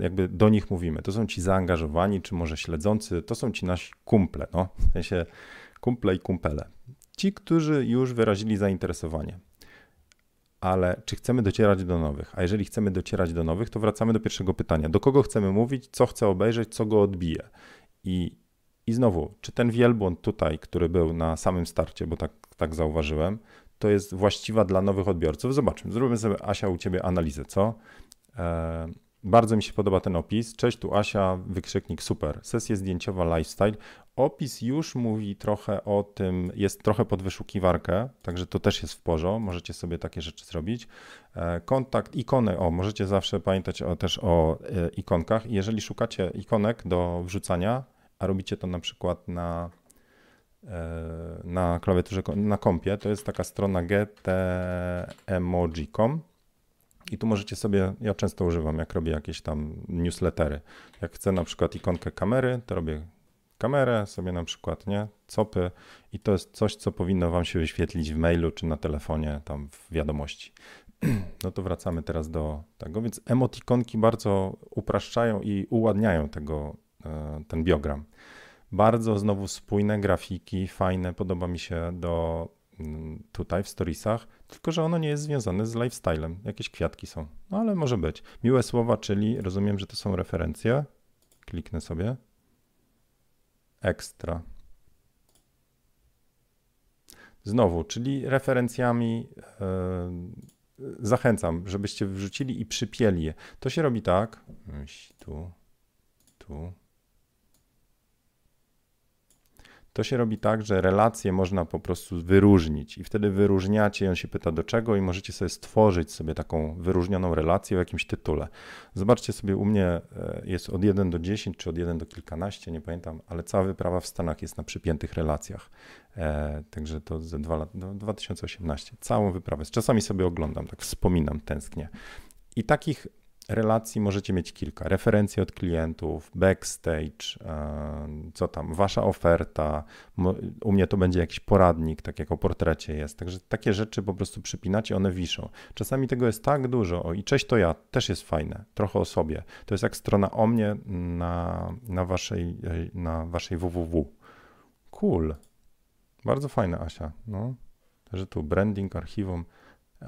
jakby do nich mówimy. To są ci zaangażowani, czy może śledzący, to są ci nasi kumple, no, w sensie kumple i kumpele. Ci, którzy już wyrazili zainteresowanie. Ale czy chcemy docierać do nowych? A jeżeli chcemy docierać do nowych, to wracamy do pierwszego pytania. Do kogo chcemy mówić, co chcę obejrzeć, co go odbije? I, i znowu, czy ten wielbłąd tutaj, który był na samym starcie, bo tak, tak zauważyłem, to jest właściwa dla nowych odbiorców? Zobaczmy, zrobimy sobie, Asia, u Ciebie analizę, co? E, bardzo mi się podoba ten opis. Cześć, tu Asia, wykrzyknik super. Sesja zdjęciowa lifestyle. Opis już mówi trochę o tym, jest trochę pod wyszukiwarkę, także to też jest w porządku. Możecie sobie takie rzeczy zrobić. E, kontakt, ikony, o, możecie zawsze pamiętać o, też o e, ikonkach. Jeżeli szukacie ikonek do wrzucania, a robicie to na przykład na na klawiaturze, na kompie, to jest taka strona getemoji.com i tu możecie sobie, ja często używam, jak robię jakieś tam newslettery. Jak chcę na przykład ikonkę kamery, to robię kamerę sobie na przykład, nie? Copy i to jest coś, co powinno wam się wyświetlić w mailu czy na telefonie, tam w wiadomości. No to wracamy teraz do tego, więc emotikonki bardzo upraszczają i uładniają tego, e, ten biogram. Bardzo znowu spójne grafiki, fajne, podoba mi się do tutaj w storiesach tylko że ono nie jest związane z lifestylem. Jakieś kwiatki są, no ale może być. Miłe słowa, czyli rozumiem, że to są referencje. Kliknę sobie. Ekstra. Znowu, czyli referencjami yy, zachęcam, żebyście wrzucili i przypieli je. To się robi tak. Tu, tu, To się robi tak, że relacje można po prostu wyróżnić i wtedy wyróżniacie on się pyta do czego i możecie sobie stworzyć sobie taką wyróżnioną relację w jakimś tytule. Zobaczcie sobie u mnie e, jest od 1 do 10 czy od 1 do kilkanaście, nie pamiętam, ale cała wyprawa w Stanach jest na przypiętych relacjach. E, także to ze dwa lat, no 2018. Całą wyprawę. Czasami sobie oglądam, tak wspominam, tęsknię. I takich relacji możecie mieć kilka. Referencje od klientów, backstage, co tam, wasza oferta. U mnie to będzie jakiś poradnik, tak jak o portrecie jest. Także takie rzeczy po prostu przypinacie, one wiszą. Czasami tego jest tak dużo. O, I cześć to ja, też jest fajne. Trochę o sobie. To jest jak strona o mnie na, na, waszej, na waszej www. Cool. Bardzo fajne, Asia. No. Także tu branding, archiwum,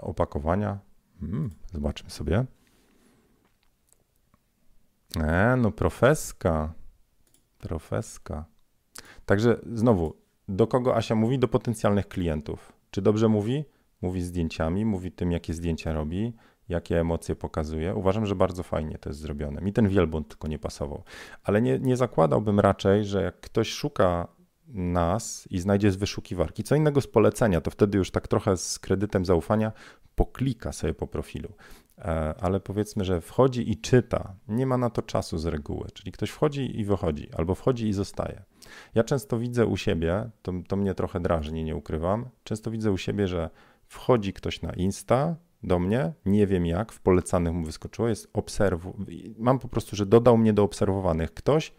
opakowania. Hmm, zobaczmy sobie. E, no profeska. Profeska. Także znowu, do kogo Asia mówi? Do potencjalnych klientów. Czy dobrze mówi? Mówi zdjęciami, mówi tym, jakie zdjęcia robi, jakie emocje pokazuje. Uważam, że bardzo fajnie to jest zrobione. Mi ten wielbłąd tylko nie pasował. Ale nie, nie zakładałbym raczej, że jak ktoś szuka nas i znajdzie z wyszukiwarki co innego z polecenia, to wtedy już tak trochę z kredytem zaufania poklika sobie po profilu. E, ale powiedzmy, że wchodzi i czyta, nie ma na to czasu z reguły, czyli ktoś wchodzi i wychodzi, albo wchodzi i zostaje. Ja często widzę u siebie, to, to mnie trochę drażni, nie ukrywam, często widzę u siebie, że wchodzi ktoś na Insta do mnie, nie wiem jak, w polecanych mu wyskoczyło, jest obserwu, mam po prostu, że dodał mnie do obserwowanych ktoś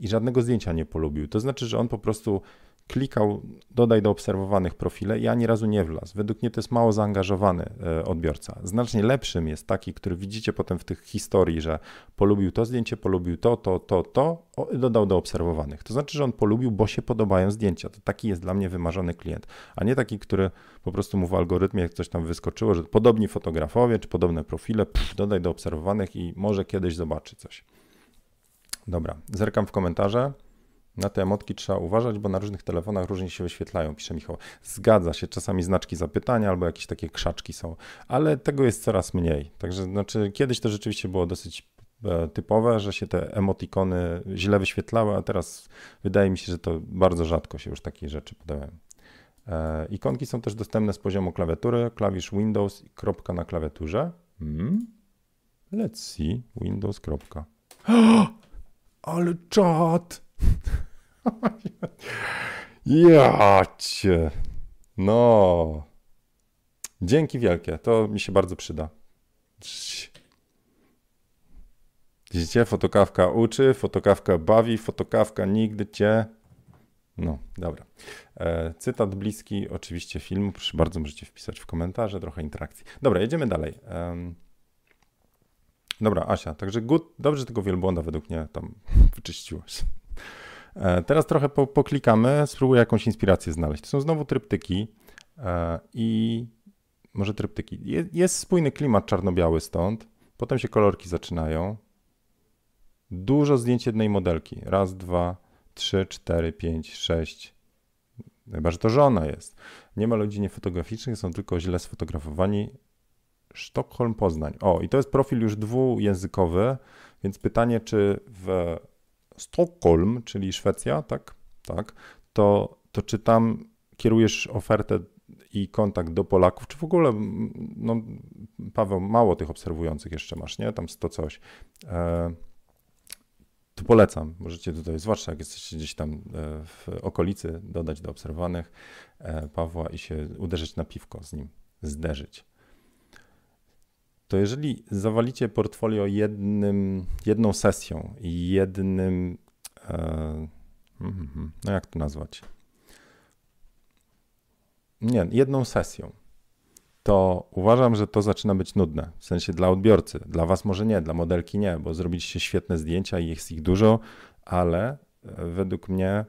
i żadnego zdjęcia nie polubił. To znaczy, że on po prostu klikał dodaj do obserwowanych profile i ani razu nie wlazł. Według mnie to jest mało zaangażowany e, odbiorca. Znacznie lepszym jest taki, który widzicie potem w tych historii, że polubił to zdjęcie, polubił to, to, to, to, dodał do obserwowanych. To znaczy, że on polubił, bo się podobają zdjęcia. To taki jest dla mnie wymarzony klient, a nie taki, który po prostu mu w algorytmie jak coś tam wyskoczyło, że podobni fotografowie czy podobne profile, pff, dodaj do obserwowanych i może kiedyś zobaczy coś. Dobra, zerkam w komentarze. Na te emotki trzeba uważać, bo na różnych telefonach różnie się wyświetlają, pisze Michał. Zgadza się, czasami znaczki zapytania albo jakieś takie krzaczki są, ale tego jest coraz mniej. Także znaczy, kiedyś to rzeczywiście było dosyć e, typowe, że się te emotikony źle wyświetlały, a teraz wydaje mi się, że to bardzo rzadko się już takie rzeczy podają. E, ikonki są też dostępne z poziomu klawiatury, klawisz Windows i kropka na klawiaturze. Hmm. Let's see, Windows, kropka. Ale czat! ja cię. No. Dzięki wielkie. To mi się bardzo przyda. Widzicie, fotokawka uczy, fotokawka bawi, fotokawka nigdy cię. No, dobra. E, cytat bliski oczywiście filmu. Proszę bardzo, możecie wpisać w komentarze, trochę interakcji. Dobra, jedziemy dalej. Dobra, Asia, także good, dobrze tego wielbłąda według mnie tam wyczyściłaś. E, teraz trochę po, poklikamy, spróbuję jakąś inspirację znaleźć. To są znowu tryptyki e, i może tryptyki. Jest spójny klimat czarno-biały stąd, potem się kolorki zaczynają. Dużo zdjęć jednej modelki. Raz, dwa, trzy, cztery, pięć, sześć. Chyba, że to żona jest. Nie ma ludzi niefotograficznych, są tylko źle sfotografowani. Sztokholm, Poznań. O, i to jest profil już dwujęzykowy, więc pytanie, czy w Sztokholm, czyli Szwecja, tak, tak, to, to czy tam kierujesz ofertę i kontakt do Polaków, czy w ogóle, no Paweł, mało tych obserwujących jeszcze masz, nie? Tam 100 coś. E, to polecam. Możecie tutaj, zwłaszcza jak jesteście gdzieś tam e, w okolicy, dodać do obserwowanych e, Pawła i się uderzyć na piwko z nim, zderzyć to jeżeli zawalicie portfolio jednym, jedną sesją i jednym, e, hmm, no jak to nazwać? Nie, jedną sesją, to uważam, że to zaczyna być nudne. W sensie dla odbiorcy. Dla was może nie, dla modelki nie, bo zrobiliście świetne zdjęcia i jest ich dużo, ale e, według mnie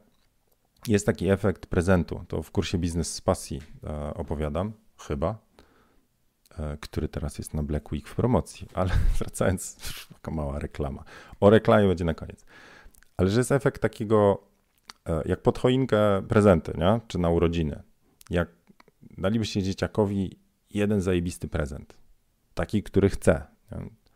jest taki efekt prezentu. To w kursie Biznes z Pasji e, opowiadam, chyba, który teraz jest na Black Week w promocji, ale wracając, taka mała reklama. O reklamie będzie na koniec. Ale że jest efekt takiego, e, jak pod choinkę prezenty, nie? czy na urodziny. Jak dalibyście dzieciakowi jeden zajebisty prezent, taki, który chce. Nie?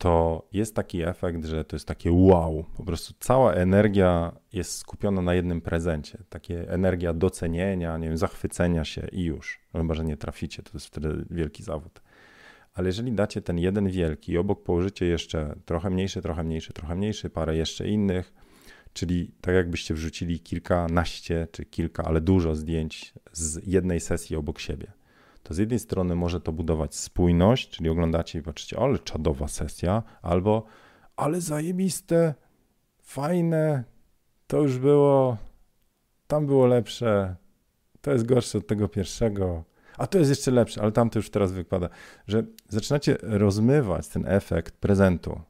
To jest taki efekt, że to jest takie wow. Po prostu cała energia jest skupiona na jednym prezencie. Takie energia docenienia, nie wiem, zachwycenia się i już. Chyba, że nie traficie, to jest wtedy wielki zawód. Ale jeżeli dacie ten jeden wielki i obok położycie jeszcze trochę mniejszy, trochę mniejszy, trochę mniejszy, parę jeszcze innych, czyli tak jakbyście wrzucili kilkanaście czy kilka, ale dużo zdjęć z jednej sesji obok siebie, to z jednej strony może to budować spójność, czyli oglądacie i patrzycie, ale czadowa sesja, albo ale zajebiste, fajne, to już było, tam było lepsze, to jest gorsze od tego pierwszego, a to jest jeszcze lepsze, ale tam to już teraz wypada, że zaczynacie rozmywać ten efekt prezentu.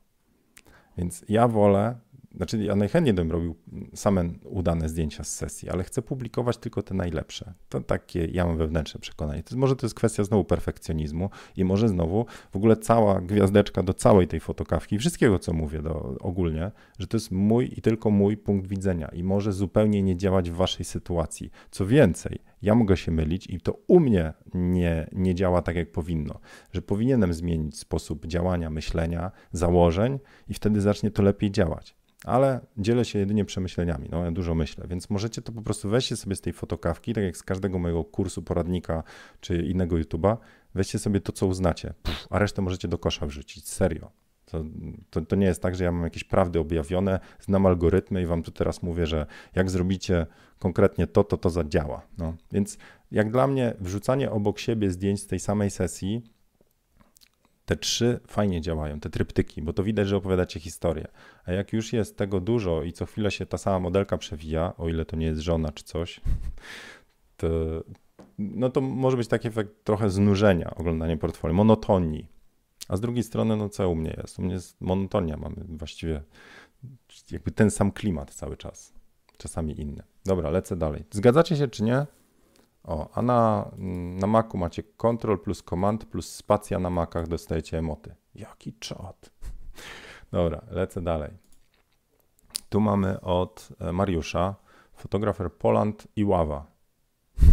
Więc ja wolę znaczy ja najchętniej bym robił same udane zdjęcia z sesji, ale chcę publikować tylko te najlepsze. To takie ja mam wewnętrzne przekonanie. To, może to jest kwestia znowu perfekcjonizmu i może znowu w ogóle cała gwiazdeczka do całej tej fotokawki, wszystkiego co mówię do, ogólnie, że to jest mój i tylko mój punkt widzenia i może zupełnie nie działać w waszej sytuacji. Co więcej, ja mogę się mylić i to u mnie nie, nie działa tak, jak powinno, że powinienem zmienić sposób działania, myślenia, założeń i wtedy zacznie to lepiej działać ale dzielę się jedynie przemyśleniami. No, ja dużo myślę, więc możecie to po prostu weźcie sobie z tej fotokawki, tak jak z każdego mojego kursu, poradnika czy innego YouTube'a, weźcie sobie to, co uznacie, a resztę możecie do kosza wrzucić. Serio. To, to, to, nie jest tak, że ja mam jakieś prawdy objawione, znam algorytmy i wam tu teraz mówię, że jak zrobicie konkretnie to, to to zadziała. No. Więc jak dla mnie wrzucanie obok siebie zdjęć z tej samej sesji te trzy fajnie działają, te tryptyki, bo to widać, że opowiadacie historię. A jak już jest tego dużo i co chwilę się ta sama modelka przewija, o ile to nie jest żona czy coś, to, no to może być taki efekt trochę znużenia oglądania portfolio, monotonii. A z drugiej strony, no co u mnie jest? U mnie jest monotonia, mamy właściwie jakby ten sam klimat cały czas, czasami inny. Dobra, lecę dalej. Zgadzacie się czy nie? O, a na, na Macu macie Ctrl plus Command plus spacja na Macach dostajecie emoty. Jaki czat. Dobra, lecę dalej. Tu mamy od e, Mariusza fotografer Poland i Ława.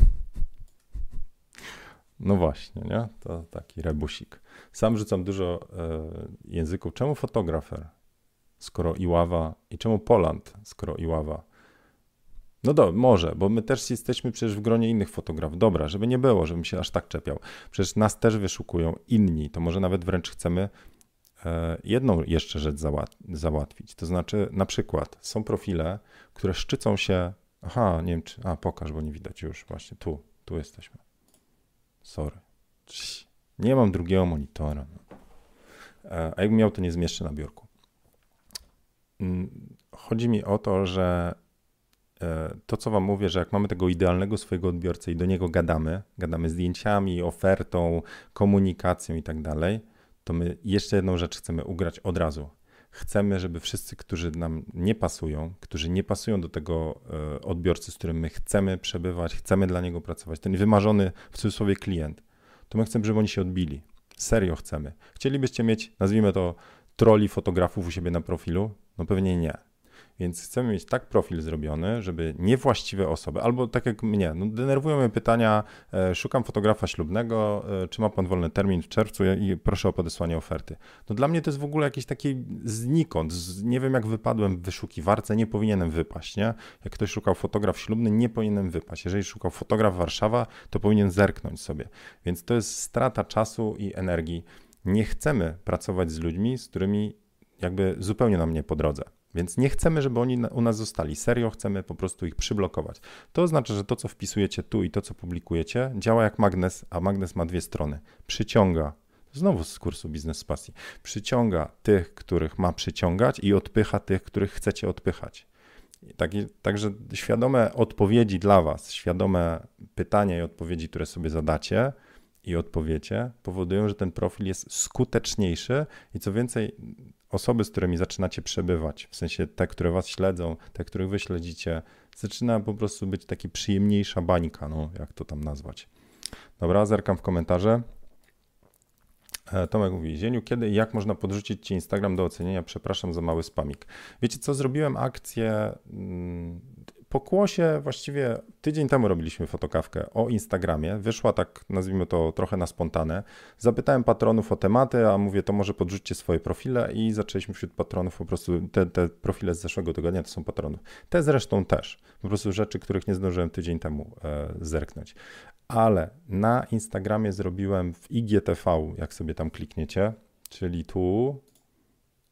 No właśnie, nie? To taki rebusik. Sam rzucam dużo e, języków. Czemu fotografer, skoro Iława i czemu Poland, skoro Iława? No do, może, bo my też jesteśmy przecież w gronie innych fotografów. Dobra, żeby nie było, żebym się aż tak czepiał. Przecież nas też wyszukują inni, to może nawet wręcz chcemy e, jedną jeszcze rzecz załatwić. To znaczy, na przykład są profile, które szczycą się. Aha, nie wiem czy. A, pokaż, bo nie widać już. Właśnie tu, tu jesteśmy. Sorry. Nie mam drugiego monitora. No. E, a jakbym miał, to nie zmieszczę na biurku. Mm, chodzi mi o to, że to, co Wam mówię, że jak mamy tego idealnego swojego odbiorcę i do niego gadamy, gadamy zdjęciami, ofertą, komunikacją i tak dalej, to my jeszcze jedną rzecz chcemy ugrać od razu. Chcemy, żeby wszyscy, którzy nam nie pasują, którzy nie pasują do tego e, odbiorcy, z którym my chcemy przebywać, chcemy dla niego pracować, ten wymarzony w cudzysłowie klient, to my chcemy, żeby oni się odbili. Serio chcemy. Chcielibyście mieć, nazwijmy to, troli fotografów u siebie na profilu? No pewnie nie. Więc chcemy mieć tak profil zrobiony, żeby niewłaściwe osoby, albo tak jak mnie, no denerwują mnie pytania, e, szukam fotografa ślubnego, e, czy ma pan wolny termin w czerwcu i proszę o podesłanie oferty. No dla mnie to jest w ogóle jakiś taki znikąd, z, nie wiem jak wypadłem w wyszukiwarce, nie powinienem wypaść, nie? Jak ktoś szukał fotograf ślubny, nie powinienem wypaść. Jeżeli szukał fotograf Warszawa, to powinien zerknąć sobie. Więc to jest strata czasu i energii. Nie chcemy pracować z ludźmi, z którymi jakby zupełnie nam nie po drodze. Więc nie chcemy, żeby oni u nas zostali. Serio chcemy po prostu ich przyblokować. To oznacza, że to, co wpisujecie tu i to, co publikujecie, działa jak magnes, a magnes ma dwie strony. Przyciąga, znowu z kursu Biznes z Pasji, przyciąga tych, których ma przyciągać i odpycha tych, których chcecie odpychać. Tak, także świadome odpowiedzi dla Was, świadome pytania i odpowiedzi, które sobie zadacie i odpowiecie, powodują, że ten profil jest skuteczniejszy i co więcej, osoby, z którymi zaczynacie przebywać, w sensie te, które was śledzą, te, których wy śledzicie, zaczyna po prostu być taki przyjemniejsza bańka, no jak to tam nazwać. Dobra, zerkam w komentarze. E, Tomek mówi, Zieniu, kiedy i jak można podrzucić Ci Instagram do ocenienia? Przepraszam za mały spamik. Wiecie co, zrobiłem akcję mm, pokłosie właściwie tydzień temu robiliśmy fotokawkę o Instagramie. Wyszła tak, nazwijmy to trochę na spontane. Zapytałem patronów o tematy, a mówię, to może podrzućcie swoje profile i zaczęliśmy wśród patronów po prostu, te, te profile z zeszłego tygodnia to są patronów. Te zresztą też. Po prostu rzeczy, których nie zdążyłem tydzień temu e, zerknąć. Ale na Instagramie zrobiłem w IGTV, jak sobie tam klikniecie, czyli tu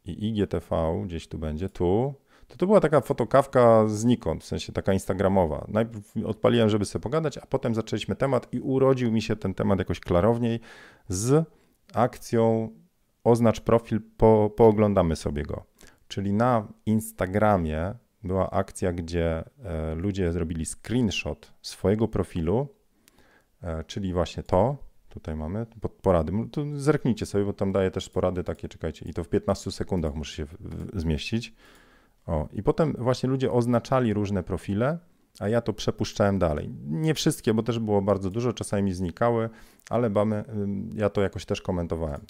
i IGTV, gdzieś tu będzie, tu, to to była taka fotokawka znikąd, w sensie taka instagramowa. Najpierw odpaliłem, żeby sobie pogadać, a potem zaczęliśmy temat i urodził mi się ten temat jakoś klarowniej z akcją oznacz profil, po, pooglądamy sobie go. Czyli na Instagramie była akcja, gdzie e, ludzie zrobili screenshot swojego profilu, e, czyli właśnie to, tutaj mamy porady. To zerknijcie sobie, bo tam daje też porady takie, czekajcie, i to w 15 sekundach muszę się zmieścić. O, i potem właśnie ludzie oznaczali różne profile, a ja to przepuszczałem dalej. Nie wszystkie, bo też było bardzo dużo, czasami znikały, ale ja to jakoś też komentowałem.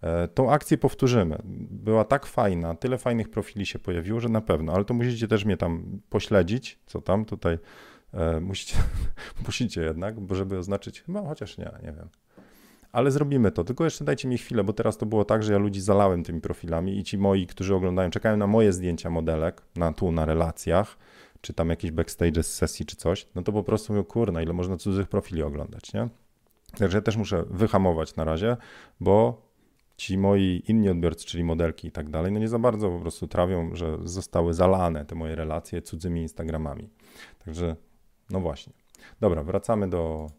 E, tą akcję powtórzymy. Była tak fajna, tyle fajnych profili się pojawiło, że na pewno, ale to musicie też mnie tam pośledzić, co tam tutaj e, musicie, musicie jednak, żeby oznaczyć, chyba chociaż nie, nie wiem. Ale zrobimy to, tylko jeszcze dajcie mi chwilę, bo teraz to było tak, że ja ludzi zalałem tymi profilami i ci moi, którzy oglądają, czekają na moje zdjęcia modelek, na tu, na relacjach, czy tam jakieś backstage z sesji, czy coś, no to po prostu mówię, kurna, ile można cudzych profili oglądać, nie? Także ja też muszę wyhamować na razie, bo ci moi inni odbiorcy, czyli modelki i tak dalej, no nie za bardzo po prostu trawią, że zostały zalane te moje relacje cudzymi Instagramami. Także, no właśnie. Dobra, wracamy do,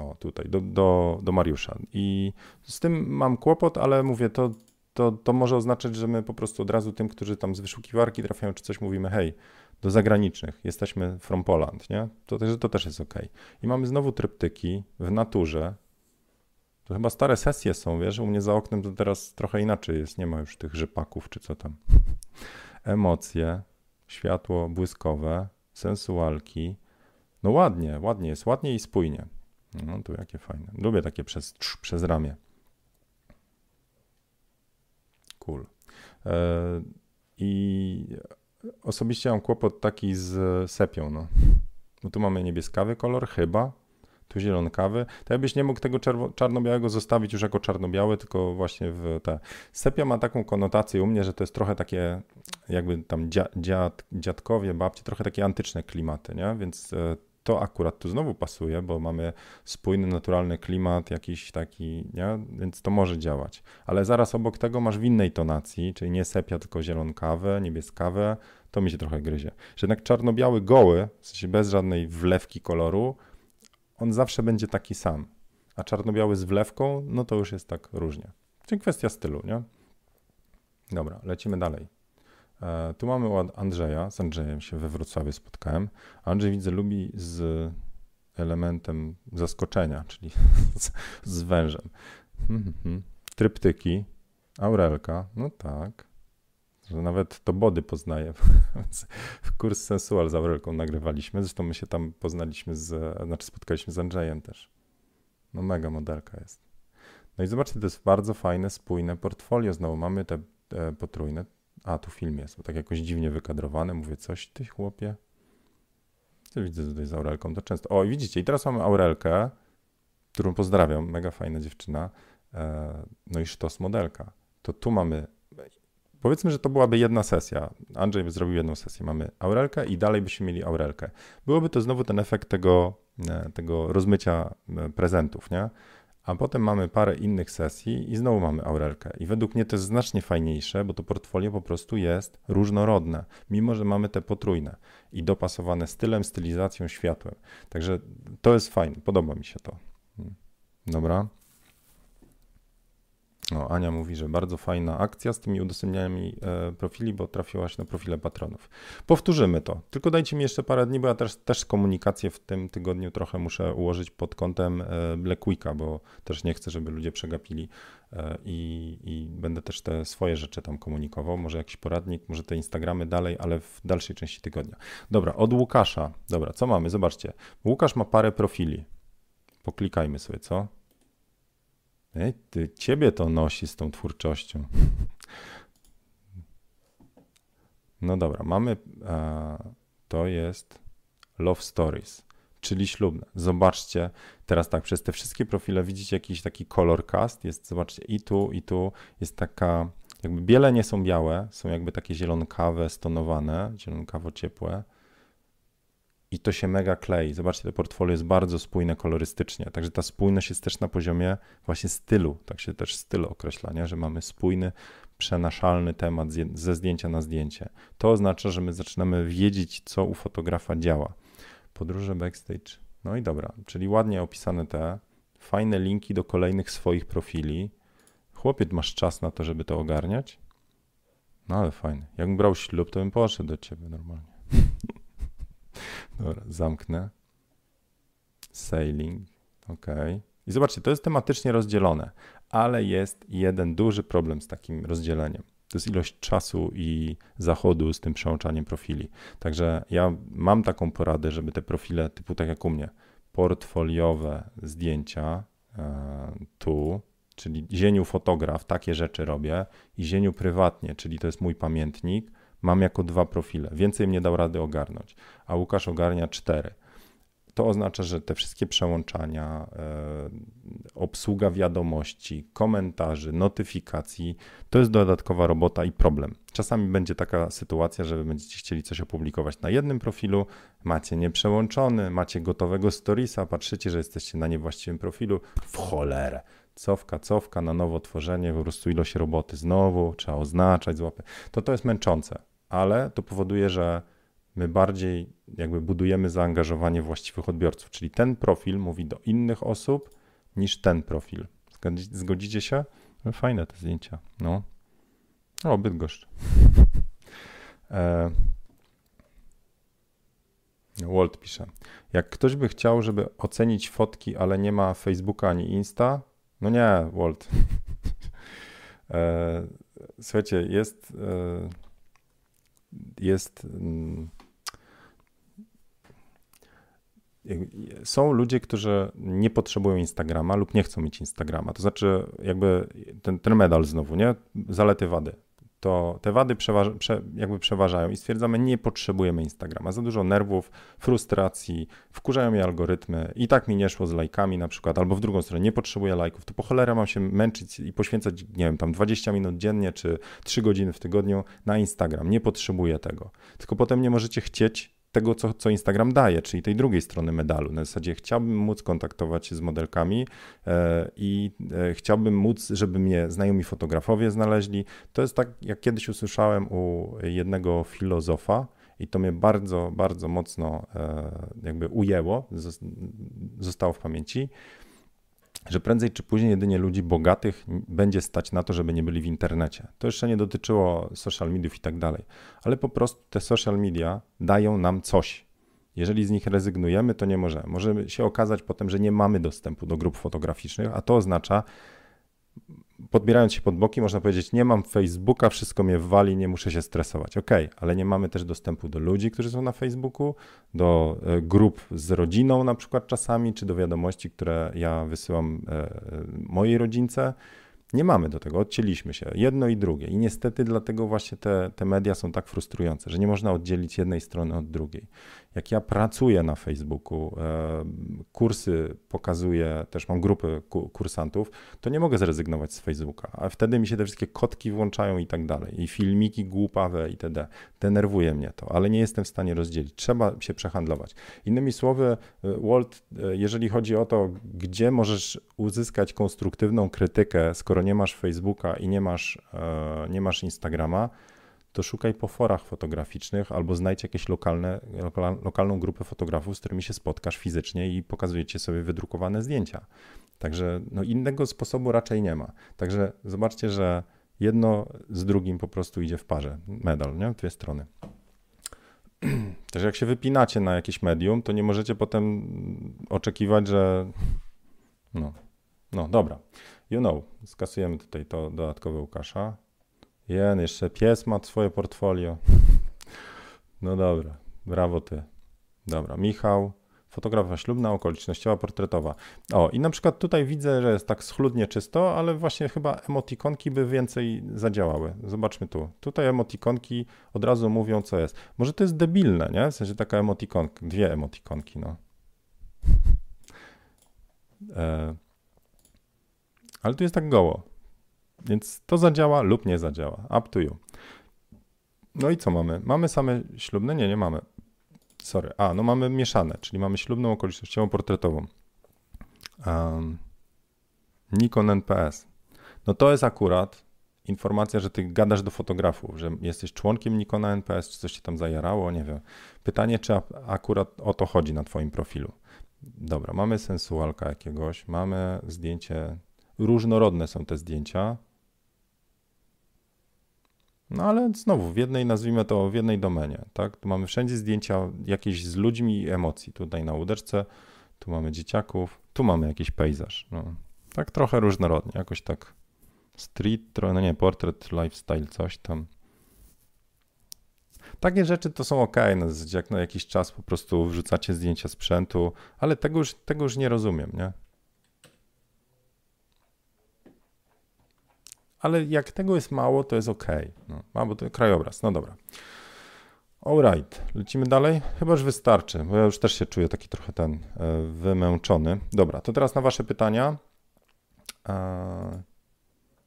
o, tutaj, do, do, do Mariusza. I z tym mam kłopot, ale mówię, to, to, to może oznaczać, że my po prostu od razu tym, którzy tam z wyszukiwarki trafiają czy coś, mówimy, hej, do zagranicznych, jesteśmy from Poland, nie? To, to, to też jest ok. I mamy znowu tryptyki w naturze, to chyba stare sesje są, wiesz, u mnie za oknem to teraz trochę inaczej jest, nie ma już tych rzepaków czy co tam. Emocje, światło błyskowe, sensualki. No ładnie, ładnie jest, ładnie i spójnie. No tu jakie fajne. Lubię takie przez, przez ramię. Cool. E, I osobiście mam kłopot taki z sepią, no. Bo tu mamy niebieskawy kolor, chyba, tu zielonkawy, to jakbyś nie mógł tego czarno-białego zostawić już jako czarno-białe, tylko właśnie w te. Sepia ma taką konotację u mnie, że to jest trochę takie jakby tam dziad, dziadkowie, babcie, trochę takie antyczne klimaty, nie? Więc e, to akurat tu znowu pasuje, bo mamy spójny, naturalny klimat, jakiś taki, nie? więc to może działać. Ale zaraz obok tego masz w innej tonacji, czyli nie sepia, tylko zielonkawę, niebieskawe, to mi się trochę gryzie. Że jednak czarno-biały goły, w sensie bez żadnej wlewki koloru, on zawsze będzie taki sam. A czarno-biały z wlewką, no to już jest tak różnie. Czyli kwestia stylu, nie? Dobra, lecimy dalej. E, tu mamy Andrzeja, z Andrzejem się we Wrocławiu spotkałem. Andrzej widzę lubi z elementem zaskoczenia, czyli z, z wężem. Hmm, hmm, hmm. Tryptyki, Aurelka, no tak. Że nawet to body poznaję. w kurs sensual z Aurelką nagrywaliśmy. Zresztą my się tam poznaliśmy z, znaczy spotkaliśmy z Andrzejem też. No mega modelka jest. No i zobaczcie, to jest bardzo fajne, spójne portfolio. Znowu mamy te, te potrójne. A, tu film jest, bo tak jakoś dziwnie wykadrowane. Mówię, coś ty chłopie. Co widzę tutaj z Aurelką, to często. O, widzicie, i teraz mamy Aurelkę, którą pozdrawiam, mega fajna dziewczyna. E, no i sztos modelka. To tu mamy Powiedzmy, że to byłaby jedna sesja. Andrzej by zrobił jedną sesję. Mamy Aurelkę i dalej byśmy mieli Aurelkę. Byłoby to znowu ten efekt tego, e, tego rozmycia e, prezentów, nie? A potem mamy parę innych sesji i znowu mamy Aurelkę. I według mnie to jest znacznie fajniejsze, bo to portfolio po prostu jest różnorodne, mimo że mamy te potrójne i dopasowane stylem, stylizacją, światłem. Także to jest fajne, podoba mi się to. Hmm. Dobra. No, Ania mówi, że bardzo fajna akcja z tymi udostępnianiami e, profili, bo trafiłaś na profile patronów. Powtórzymy to. Tylko dajcie mi jeszcze parę dni, bo ja też, też komunikację w tym tygodniu trochę muszę ułożyć pod kątem e, Black Weeka, bo też nie chcę, żeby ludzie przegapili e, i, i będę też te swoje rzeczy tam komunikował. Może jakiś poradnik, może te Instagramy dalej, ale w dalszej części tygodnia. Dobra, od Łukasza. Dobra, co mamy? Zobaczcie. Łukasz ma parę profili. Poklikajmy sobie, co? Ej, ty, ciebie to nosi z tą twórczością. No dobra, mamy, to jest Love Stories, czyli ślubne. Zobaczcie, teraz tak, przez te wszystkie profile widzicie jakiś taki color cast, jest, zobaczcie, i tu, i tu jest taka, jakby biele nie są białe, są jakby takie zielonkawe, stonowane, zielonkawo ciepłe. I to się mega klei. Zobaczcie, to portfolio jest bardzo spójne kolorystycznie, także ta spójność jest też na poziomie właśnie stylu, tak się też styl określa, nie? że mamy spójny, przenaszalny temat ze zdjęcia na zdjęcie. To oznacza, że my zaczynamy wiedzieć, co u fotografa działa. Podróże backstage, no i dobra, czyli ładnie opisane te, fajne linki do kolejnych swoich profili. Chłopiec, masz czas na to, żeby to ogarniać? No ale fajnie. Jakbym brał ślub, to bym poszedł do ciebie normalnie. Dobra, zamknę. Sailing, ok. I zobaczcie, to jest tematycznie rozdzielone, ale jest jeden duży problem z takim rozdzieleniem. To jest ilość czasu i zachodu z tym przełączaniem profili. Także ja mam taką poradę, żeby te profile typu tak jak u mnie, portfoliowe zdjęcia e, tu, czyli zieniu fotograf, takie rzeczy robię i zieniu prywatnie, czyli to jest mój pamiętnik, mam jako dwa profile. Więcej mnie dał rady ogarnąć, a Łukasz ogarnia cztery. To oznacza, że te wszystkie przełączania, e, obsługa wiadomości, komentarzy, notyfikacji to jest dodatkowa robota i problem. Czasami będzie taka sytuacja, że będziecie chcieli coś opublikować na jednym profilu, macie nieprzełączony, macie gotowego storiesa, patrzycie, że jesteście na niewłaściwym profilu, w cholerę cofka, cofka, na nowo tworzenie, po prostu ilość roboty znowu, trzeba oznaczać, złapać. To to jest męczące, ale to powoduje, że my bardziej jakby budujemy zaangażowanie właściwych odbiorców, czyli ten profil mówi do innych osób niż ten profil. Zgodzicie się? No, fajne te zdjęcia. No. O, Bydgoszcz. e... Walt pisze. Jak ktoś by chciał, żeby ocenić fotki, ale nie ma Facebooka ani Insta, no nie, Walt. e... Słuchajcie, jest. E... Jest. Mm, są ludzie, którzy nie potrzebują Instagrama lub nie chcą mieć Instagrama. To znaczy, jakby ten, ten medal znowu, nie? Zalety, wady. To te wady przeważ, prze, jakby przeważają i stwierdzamy, nie potrzebujemy Instagrama. Za dużo nerwów, frustracji, wkurzają mnie algorytmy i tak mi nie szło z lajkami na przykład, albo w drugą stronę, nie potrzebuję lajków, to po cholerę mam się męczyć i poświęcać, nie wiem, tam 20 minut dziennie czy 3 godziny w tygodniu na Instagram. Nie potrzebuję tego. Tylko potem nie możecie chcieć tego, co, co Instagram daje, czyli tej drugiej strony medalu. Na zasadzie chciałbym móc kontaktować się z modelkami e, i e, chciałbym móc, żeby mnie znajomi fotografowie znaleźli. To jest tak, jak kiedyś usłyszałem u jednego filozofa, i to mnie bardzo, bardzo mocno e, jakby ujęło, zostało w pamięci że prędzej czy później jedynie ludzi bogatych będzie stać na to, żeby nie byli w internecie. To jeszcze nie dotyczyło social mediów i tak dalej, ale po prostu te social media dają nam coś. Jeżeli z nich rezygnujemy, to nie możemy. Może się okazać potem, że nie mamy dostępu do grup fotograficznych, a to oznacza, podbierając się pod boki, można powiedzieć, nie mam Facebooka, wszystko mnie wali, nie muszę się stresować. Ok, ale nie mamy też dostępu do ludzi, którzy są na Facebooku, do e, grup z rodziną na przykład czasami, czy do wiadomości, które ja wysyłam e, e, mojej rodzince. Nie mamy do tego, odcięliśmy się, jedno i drugie. I niestety dlatego właśnie te, te media są tak frustrujące, że nie można oddzielić jednej strony od drugiej jak ja pracuję na Facebooku, e, kursy pokazuję, też mam grupy kursantów, to nie mogę zrezygnować z Facebooka, a wtedy mi się te wszystkie kotki włączają i tak dalej, i filmiki głupawe itd. Denerwuje mnie to, ale nie jestem w stanie rozdzielić. Trzeba się przehandlować. Innymi słowy, e, Walt, e, jeżeli chodzi o to, gdzie możesz uzyskać konstruktywną krytykę, skoro nie masz Facebooka i nie masz, nie masz Instagrama, to szukaj po forach fotograficznych albo znajdź jakieś lokalne, lokalną grupę fotografów, z którymi się spotkasz fizycznie i pokazujecie sobie wydrukowane zdjęcia. Także no, innego sposobu raczej nie ma. Także zobaczcie, że jedno z drugim po prostu idzie w parze. Medal, nie? Dwie strony. Też jak się wypinacie na jakieś medium, to nie możecie potem oczekiwać, że no, no dobra. You know, skasujemy tutaj to dodatkowe Łukasza. Jen, jeszcze pies ma swoje portfolio. No dobra, brawo ty. Dobra, Michał, fotografia ślubna, okolicznościowa, portretowa. O, i na przykład tutaj widzę, że jest tak schludnie czysto, ale właśnie chyba emotikonki by więcej zadziałały. Zobaczmy tu. Tutaj emotikonki od razu mówią, co jest. Może to jest debilne, nie? W sensie taka emotikonka, dwie emotikonki, no. E, ale tu jest tak goło. Więc to zadziała lub nie zadziała. Up to you. No i co mamy? Mamy same ślubne? Nie, nie mamy. sorry, a no mamy mieszane, czyli mamy ślubną okolicznościową portretową. Um, Nikon NPS. No to jest akurat informacja, że ty gadasz do fotografów, że jesteś członkiem Nikona NPS, czy coś się tam zajarało, nie wiem. Pytanie, czy akurat o to chodzi na twoim profilu. Dobra, mamy sensualka jakiegoś, mamy zdjęcie, różnorodne są te zdjęcia, no ale znowu, w jednej, nazwijmy to, w jednej domenie, tak? Tu mamy wszędzie zdjęcia jakieś z ludźmi i emocji. Tutaj na uderce, tu mamy dzieciaków, tu mamy jakiś pejzaż. No, tak trochę różnorodnie, jakoś tak street, no nie, portret, lifestyle, coś tam. Takie rzeczy to są ok, zasadzie jak na jakiś czas po prostu wrzucacie zdjęcia sprzętu, ale tego już, tego już nie rozumiem, nie? Ale jak tego jest mało, to jest ok. No, a, bo to krajobraz, no dobra. Alright, lecimy dalej? Chyba już wystarczy, bo ja już też się czuję taki trochę ten e, wymęczony. Dobra, to teraz na wasze pytania. E,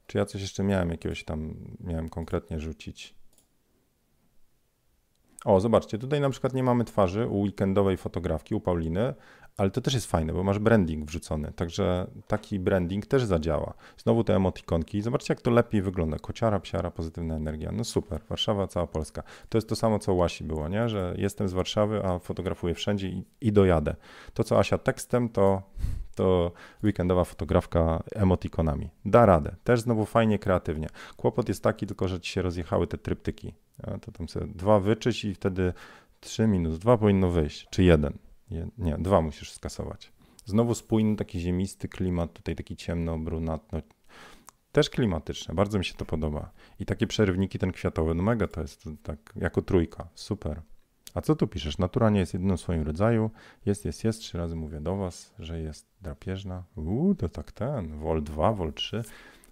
czy ja coś jeszcze miałem jakiegoś tam, miałem konkretnie rzucić? O, zobaczcie, tutaj na przykład nie mamy twarzy u weekendowej fotografki, u Pauliny, ale to też jest fajne, bo masz branding wrzucony, także taki branding też zadziała. Znowu te emotikonki, zobaczcie jak to lepiej wygląda. Kociara, psiara, pozytywna energia. No super, Warszawa, cała Polska. To jest to samo, co u Łasi było, nie? że jestem z Warszawy, a fotografuję wszędzie i, i dojadę. To, co Asia tekstem, to, to weekendowa fotografka emotikonami. Da radę. Też znowu fajnie, kreatywnie. Kłopot jest taki tylko, że ci się rozjechały te tryptyki. To tam sobie dwa wyczyść i wtedy 3 minus 2 powinno wyjść, czy jeden. Nie, dwa musisz skasować. Znowu spójny, taki ziemisty klimat, tutaj taki ciemno, brunatno. Też klimatyczne, bardzo mi się to podoba. I takie przerywniki, ten kwiatowy, no mega to jest tak jako trójka, super. A co tu piszesz? Natura nie jest jedyną w swoim rodzaju. Jest, jest, jest. Trzy razy mówię do was, że jest drapieżna. Uuu, to tak ten. Vol 2, Vol 3.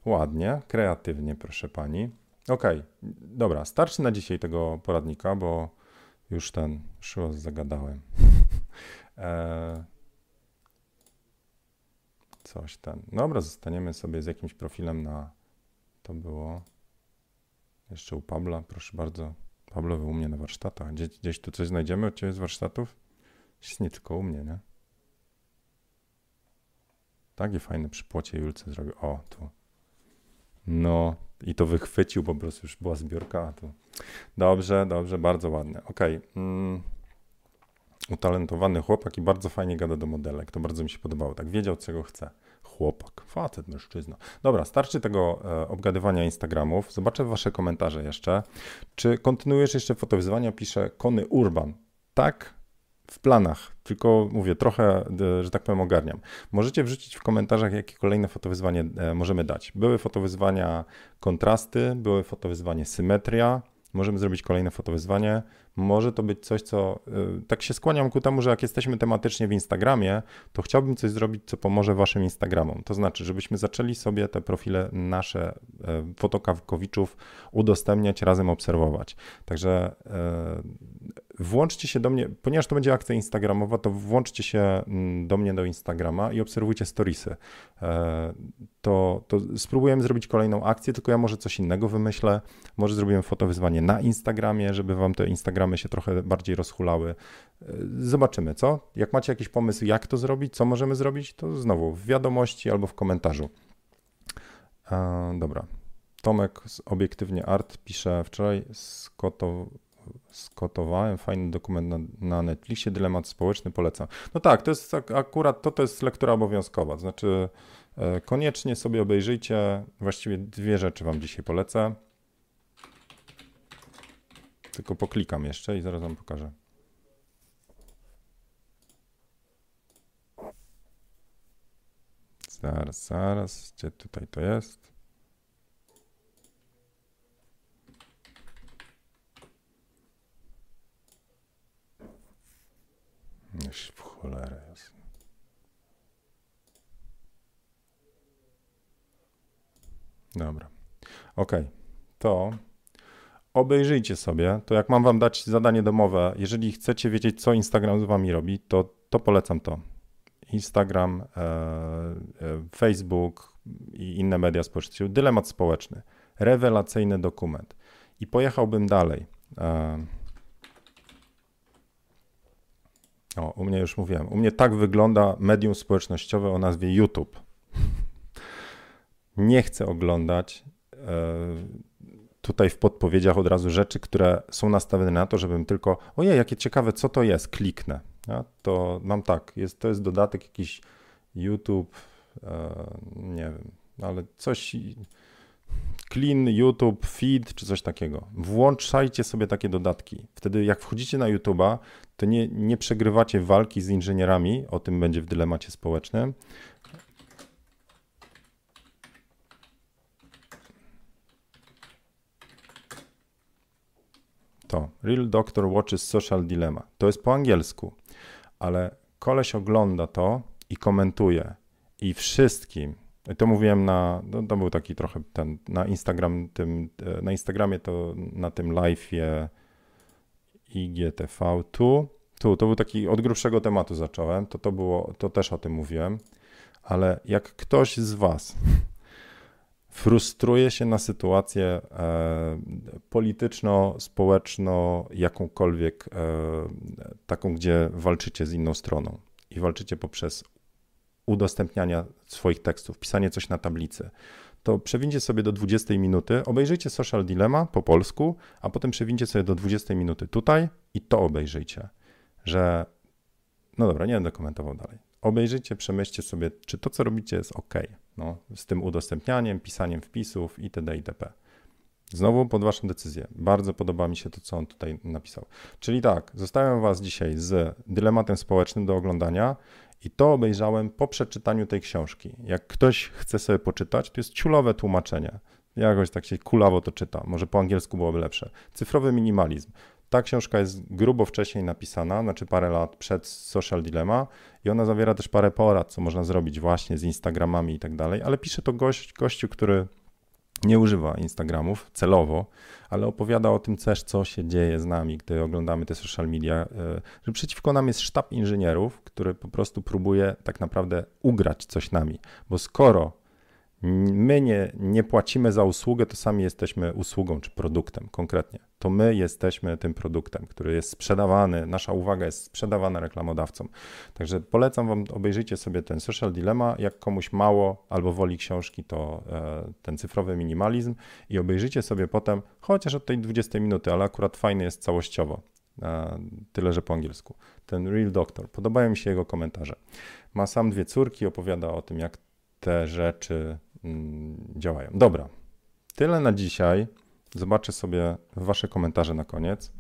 Ładnie, kreatywnie, proszę pani. Okej, okay. dobra, starczy na dzisiaj tego poradnika, bo już ten, już zagadałem. e, coś ten. Dobra, zostaniemy sobie z jakimś profilem na. To było. Jeszcze u Pabla, proszę bardzo. Pablo, u mnie na warsztatach. Gdzieś, gdzieś tu coś znajdziemy od ciebie z warsztatów? Nie tylko u mnie, nie? Takie fajne przy płocie Julce zrobił. O, tu. No, i to wychwycił, po prostu już była zbiorka. Tu. Dobrze, dobrze, bardzo ładne. Okej. Okay. Mm. Utalentowany chłopak i bardzo fajnie gada do modelek. To bardzo mi się podobało. Tak wiedział, czego chce. Chłopak, facet, mężczyzna. Dobra, starczy tego e, obgadywania Instagramów. Zobaczę wasze komentarze jeszcze. Czy kontynuujesz jeszcze fotowyzwania? Pisze Kony Urban. Tak, w planach, tylko mówię, trochę, e, że tak powiem, ogarniam. Możecie wrzucić w komentarzach, jakie kolejne fotowyzwanie e, możemy dać. Były fotowyzwania kontrasty, były fotowyzwanie symetria, możemy zrobić kolejne fotowyzwanie. Może to być coś, co y, tak się skłaniam ku temu, że jak jesteśmy tematycznie w Instagramie, to chciałbym coś zrobić, co pomoże waszym Instagramom. To znaczy, żebyśmy zaczęli sobie te profile nasze y, fotokawkowiczów udostępniać, razem obserwować. Także y, włączcie się do mnie, ponieważ to będzie akcja instagramowa, to włączcie się mm, do mnie do Instagrama i obserwujcie storiesy. To, to spróbujemy zrobić kolejną akcję, tylko ja może coś innego wymyślę. Może zrobimy fotowyzwanie na Instagramie, żeby wam te Instagramy się trochę bardziej rozhulały. E, zobaczymy, co? Jak macie jakiś pomysł, jak to zrobić, co możemy zrobić, to znowu w wiadomości albo w komentarzu. E, dobra. Tomek z Obiektywnie Art pisze, wczoraj skoto, skotowałem fajny dokument na, na Netflixie, dylemat społeczny, polecam. No tak, to jest akurat, to, to jest lektura obowiązkowa, znaczy e, koniecznie sobie obejrzyjcie, właściwie dwie rzeczy wam dzisiaj polecę. Tylko poklikam jeszcze i zaraz wam pokażę. Zaraz, zaraz, gdzie tutaj to jest? Już w cholerę jest. Dobra. Ok. To obejrzyjcie sobie. To jak mam wam dać zadanie domowe, jeżeli chcecie wiedzieć, co Instagram z wami robi, to, to polecam to. Instagram, e, e, Facebook i inne media społecznościowe. Dylemat społeczny. Rewelacyjny dokument. I pojechałbym dalej. E, O, u mnie już mówiłem. U mnie tak wygląda medium społecznościowe o nazwie YouTube. Nie chcę oglądać e, tutaj w podpowiedziach od razu rzeczy, które są nastawione na to, żebym tylko, ojej, jakie ciekawe, co to jest, kliknę. Ja, to mam tak, jest, to jest dodatek jakiś YouTube, e, nie wiem, ale coś clean YouTube feed czy coś takiego. Włączajcie sobie takie dodatki. Wtedy jak wchodzicie na YouTube'a, to nie, nie przegrywacie walki z inżynierami, o tym będzie w dylemacie społecznym. To Real Doctor Watches Social Dilemma. To jest po angielsku, ale koleś ogląda to i komentuje i wszystkim to mówiłem na, no to był taki trochę ten, na Instagram, tym, e, na Instagramie to na tym live'ie IGTV tu, tu, to był taki, od grubszego tematu zacząłem, to to było, to też o tym mówiłem, ale jak ktoś z was frustruje się na sytuację e, polityczno-społeczno, jakąkolwiek, e, taką, gdzie walczycie z inną stroną i walczycie poprzez udostępniania swoich tekstów, pisanie coś na tablicy, to przewincie sobie do 20 minuty, obejrzyjcie Social Dilemma po polsku, a potem przewincie sobie do 20 minuty tutaj i to obejrzyjcie, że no dobra, nie będę komentował dalej. Obejrzyjcie, przemyślcie sobie, czy to, co robicie, jest ok. No, z tym udostępnianiem, pisaniem wpisów itd. itp. Znowu pod Waszą decyzję. Bardzo podoba mi się to, co on tutaj napisał. Czyli tak, zostawiam Was dzisiaj z dylematem społecznym do oglądania. I to obejrzałem po przeczytaniu tej książki. Jak ktoś chce sobie poczytać, to jest ciulowe tłumaczenie. Jakoś tak się kulawo to czyta. Może po angielsku byłoby lepsze. Cyfrowy minimalizm. Ta książka jest grubo wcześniej napisana, znaczy parę lat przed Social Dilemma i ona zawiera też parę porad, co można zrobić właśnie z Instagramami i tak dalej, ale pisze to gość, gościu, który nie używa Instagramów celowo, ale opowiada o tym też, co się dzieje z nami, gdy oglądamy te social media, e, że przeciwko nam jest sztab inżynierów, który po prostu próbuje tak naprawdę ugrać coś nami, bo skoro my nie, nie płacimy za usługę, to sami jesteśmy usługą czy produktem konkretnie. To my jesteśmy tym produktem, który jest sprzedawany, nasza uwaga jest sprzedawana reklamodawcom. Także polecam Wam, obejrzyjcie sobie ten Social Dilemma. Jak komuś mało albo woli książki, to e, ten cyfrowy minimalizm i obejrzyjcie sobie potem, chociaż od tej 20 minuty, ale akurat fajny jest całościowo. E, tyle, że po angielsku. Ten Real Doctor. Podobają mi się jego komentarze. Ma sam dwie córki, opowiada o tym, jak te rzeczy działają. Dobra, tyle na dzisiaj. Zobaczę sobie Wasze komentarze na koniec.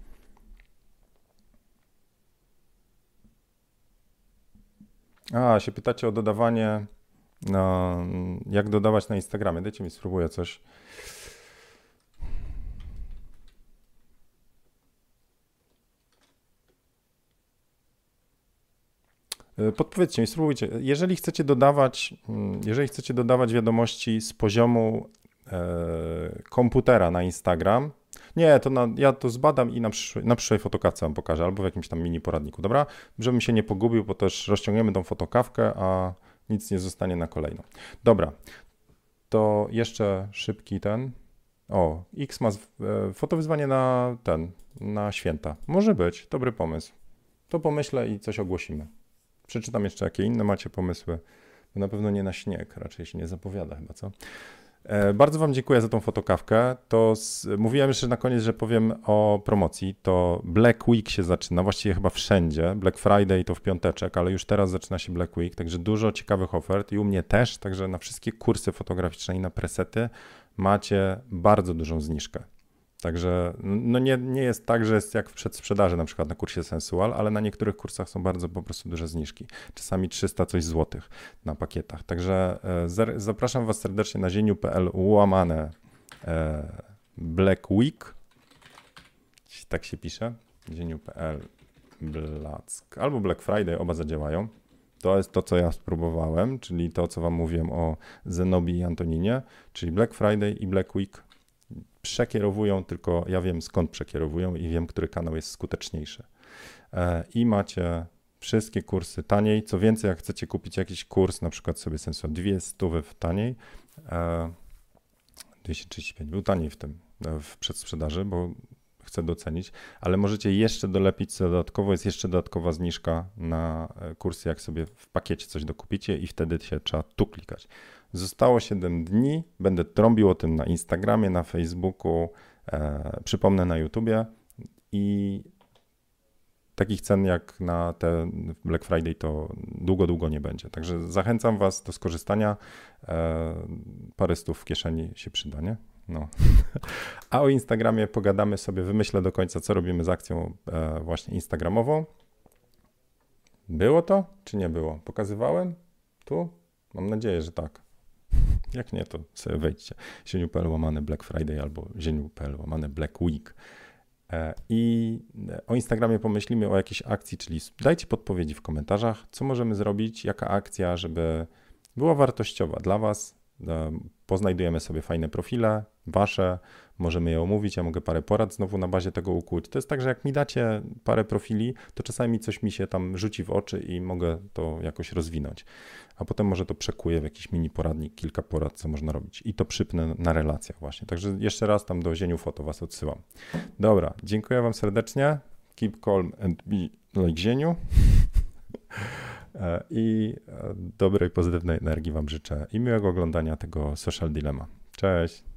A, się pytacie o dodawanie, na, jak dodawać na Instagramie. Dajcie mi spróbuję coś. Podpowiedzcie mi, spróbujcie. Jeżeli chcecie dodawać, mm, jeżeli chcecie dodawać wiadomości z poziomu e, komputera na Instagram, nie, to na, ja to zbadam i na przyszłej, na przyszłej fotokawce wam pokażę, albo w jakimś tam mini poradniku, dobra? Żebym się nie pogubił, bo też rozciągniemy tą fotokawkę, a nic nie zostanie na kolejną. Dobra, to jeszcze szybki ten. O, X ma e, fotowyzwanie na ten, na święta. Może być, dobry pomysł. To pomyślę i coś ogłosimy. Przeczytam jeszcze, jakie inne macie pomysły. Na pewno nie na śnieg, raczej się nie zapowiada chyba, co? E, bardzo Wam dziękuję za tą fotokawkę. To z, mówiłem jeszcze na koniec, że powiem o promocji. To Black Week się zaczyna, właściwie chyba wszędzie. Black Friday to w piąteczek, ale już teraz zaczyna się Black Week, także dużo ciekawych ofert i u mnie też, także na wszystkie kursy fotograficzne i na presety macie bardzo dużą zniżkę. Także no nie, nie jest tak, że jest jak w przedsprzedaży na przykład na kursie Sensual, ale na niektórych kursach są bardzo po prostu duże zniżki. Czasami 300 coś złotych na pakietach. Także e, zapraszam Was serdecznie na zieniu.pl ułamane e, Black Week. Tak się pisze. zieniu.pl Black albo Black Friday, oba zadziałają. To jest to, co ja spróbowałem, czyli to, co Wam mówiłem o Zenobi i Antoninie, czyli Black Friday i Black Week przekierowują, tylko ja wiem skąd przekierowują i wiem, który kanał jest skuteczniejszy. E, I macie wszystkie kursy taniej. Co więcej, jak chcecie kupić jakiś kurs, na przykład sobie sensu dwie stówy taniej, 235 e, był taniej w tym, e, w przedsprzedaży, bo chcę docenić, ale możecie jeszcze dolepić co dodatkowo, jest jeszcze dodatkowa zniżka na kursy, jak sobie w pakiecie coś dokupicie i wtedy się trzeba tu klikać. Zostało 7 dni, będę trąbił o tym na Instagramie, na Facebooku, e, przypomnę na YouTubie i takich cen jak na te Black Friday to długo, długo nie będzie. Także zachęcam Was do skorzystania. E, parę stów w kieszeni się przyda, nie? No. A o Instagramie pogadamy sobie, wymyślę do końca, co robimy z akcją e, właśnie Instagramową. Było to, czy nie było? Pokazywałem tu? Mam nadzieję, że tak. Jak nie, to sobie wejdźcie. Zieniu.pl łamane Black Friday albo zieniu.pl łamane Black Week. E, I o Instagramie pomyślimy o jakiejś akcji, czyli dajcie podpowiedzi w komentarzach, co możemy zrobić, jaka akcja, żeby była wartościowa dla Was. E, poznajdujemy sobie fajne profile, Wasze, możemy je omówić. Ja mogę parę porad znowu na bazie tego ukuć. To jest tak, że jak mi dacie parę profili, to czasami coś mi się tam rzuci w oczy i mogę to jakoś rozwinąć. A potem może to przekuję w jakiś mini poradnik, kilka porad, co można robić. I to przypnę na relacjach właśnie. Także jeszcze raz tam do Zieniu Foto Was odsyłam. Dobra, dziękuję Wam serdecznie. Keep calm and be like Zieniu. E, I e, dobrej, pozytywnej energii Wam życzę i miłego oglądania tego Social Dilemma. Cześć!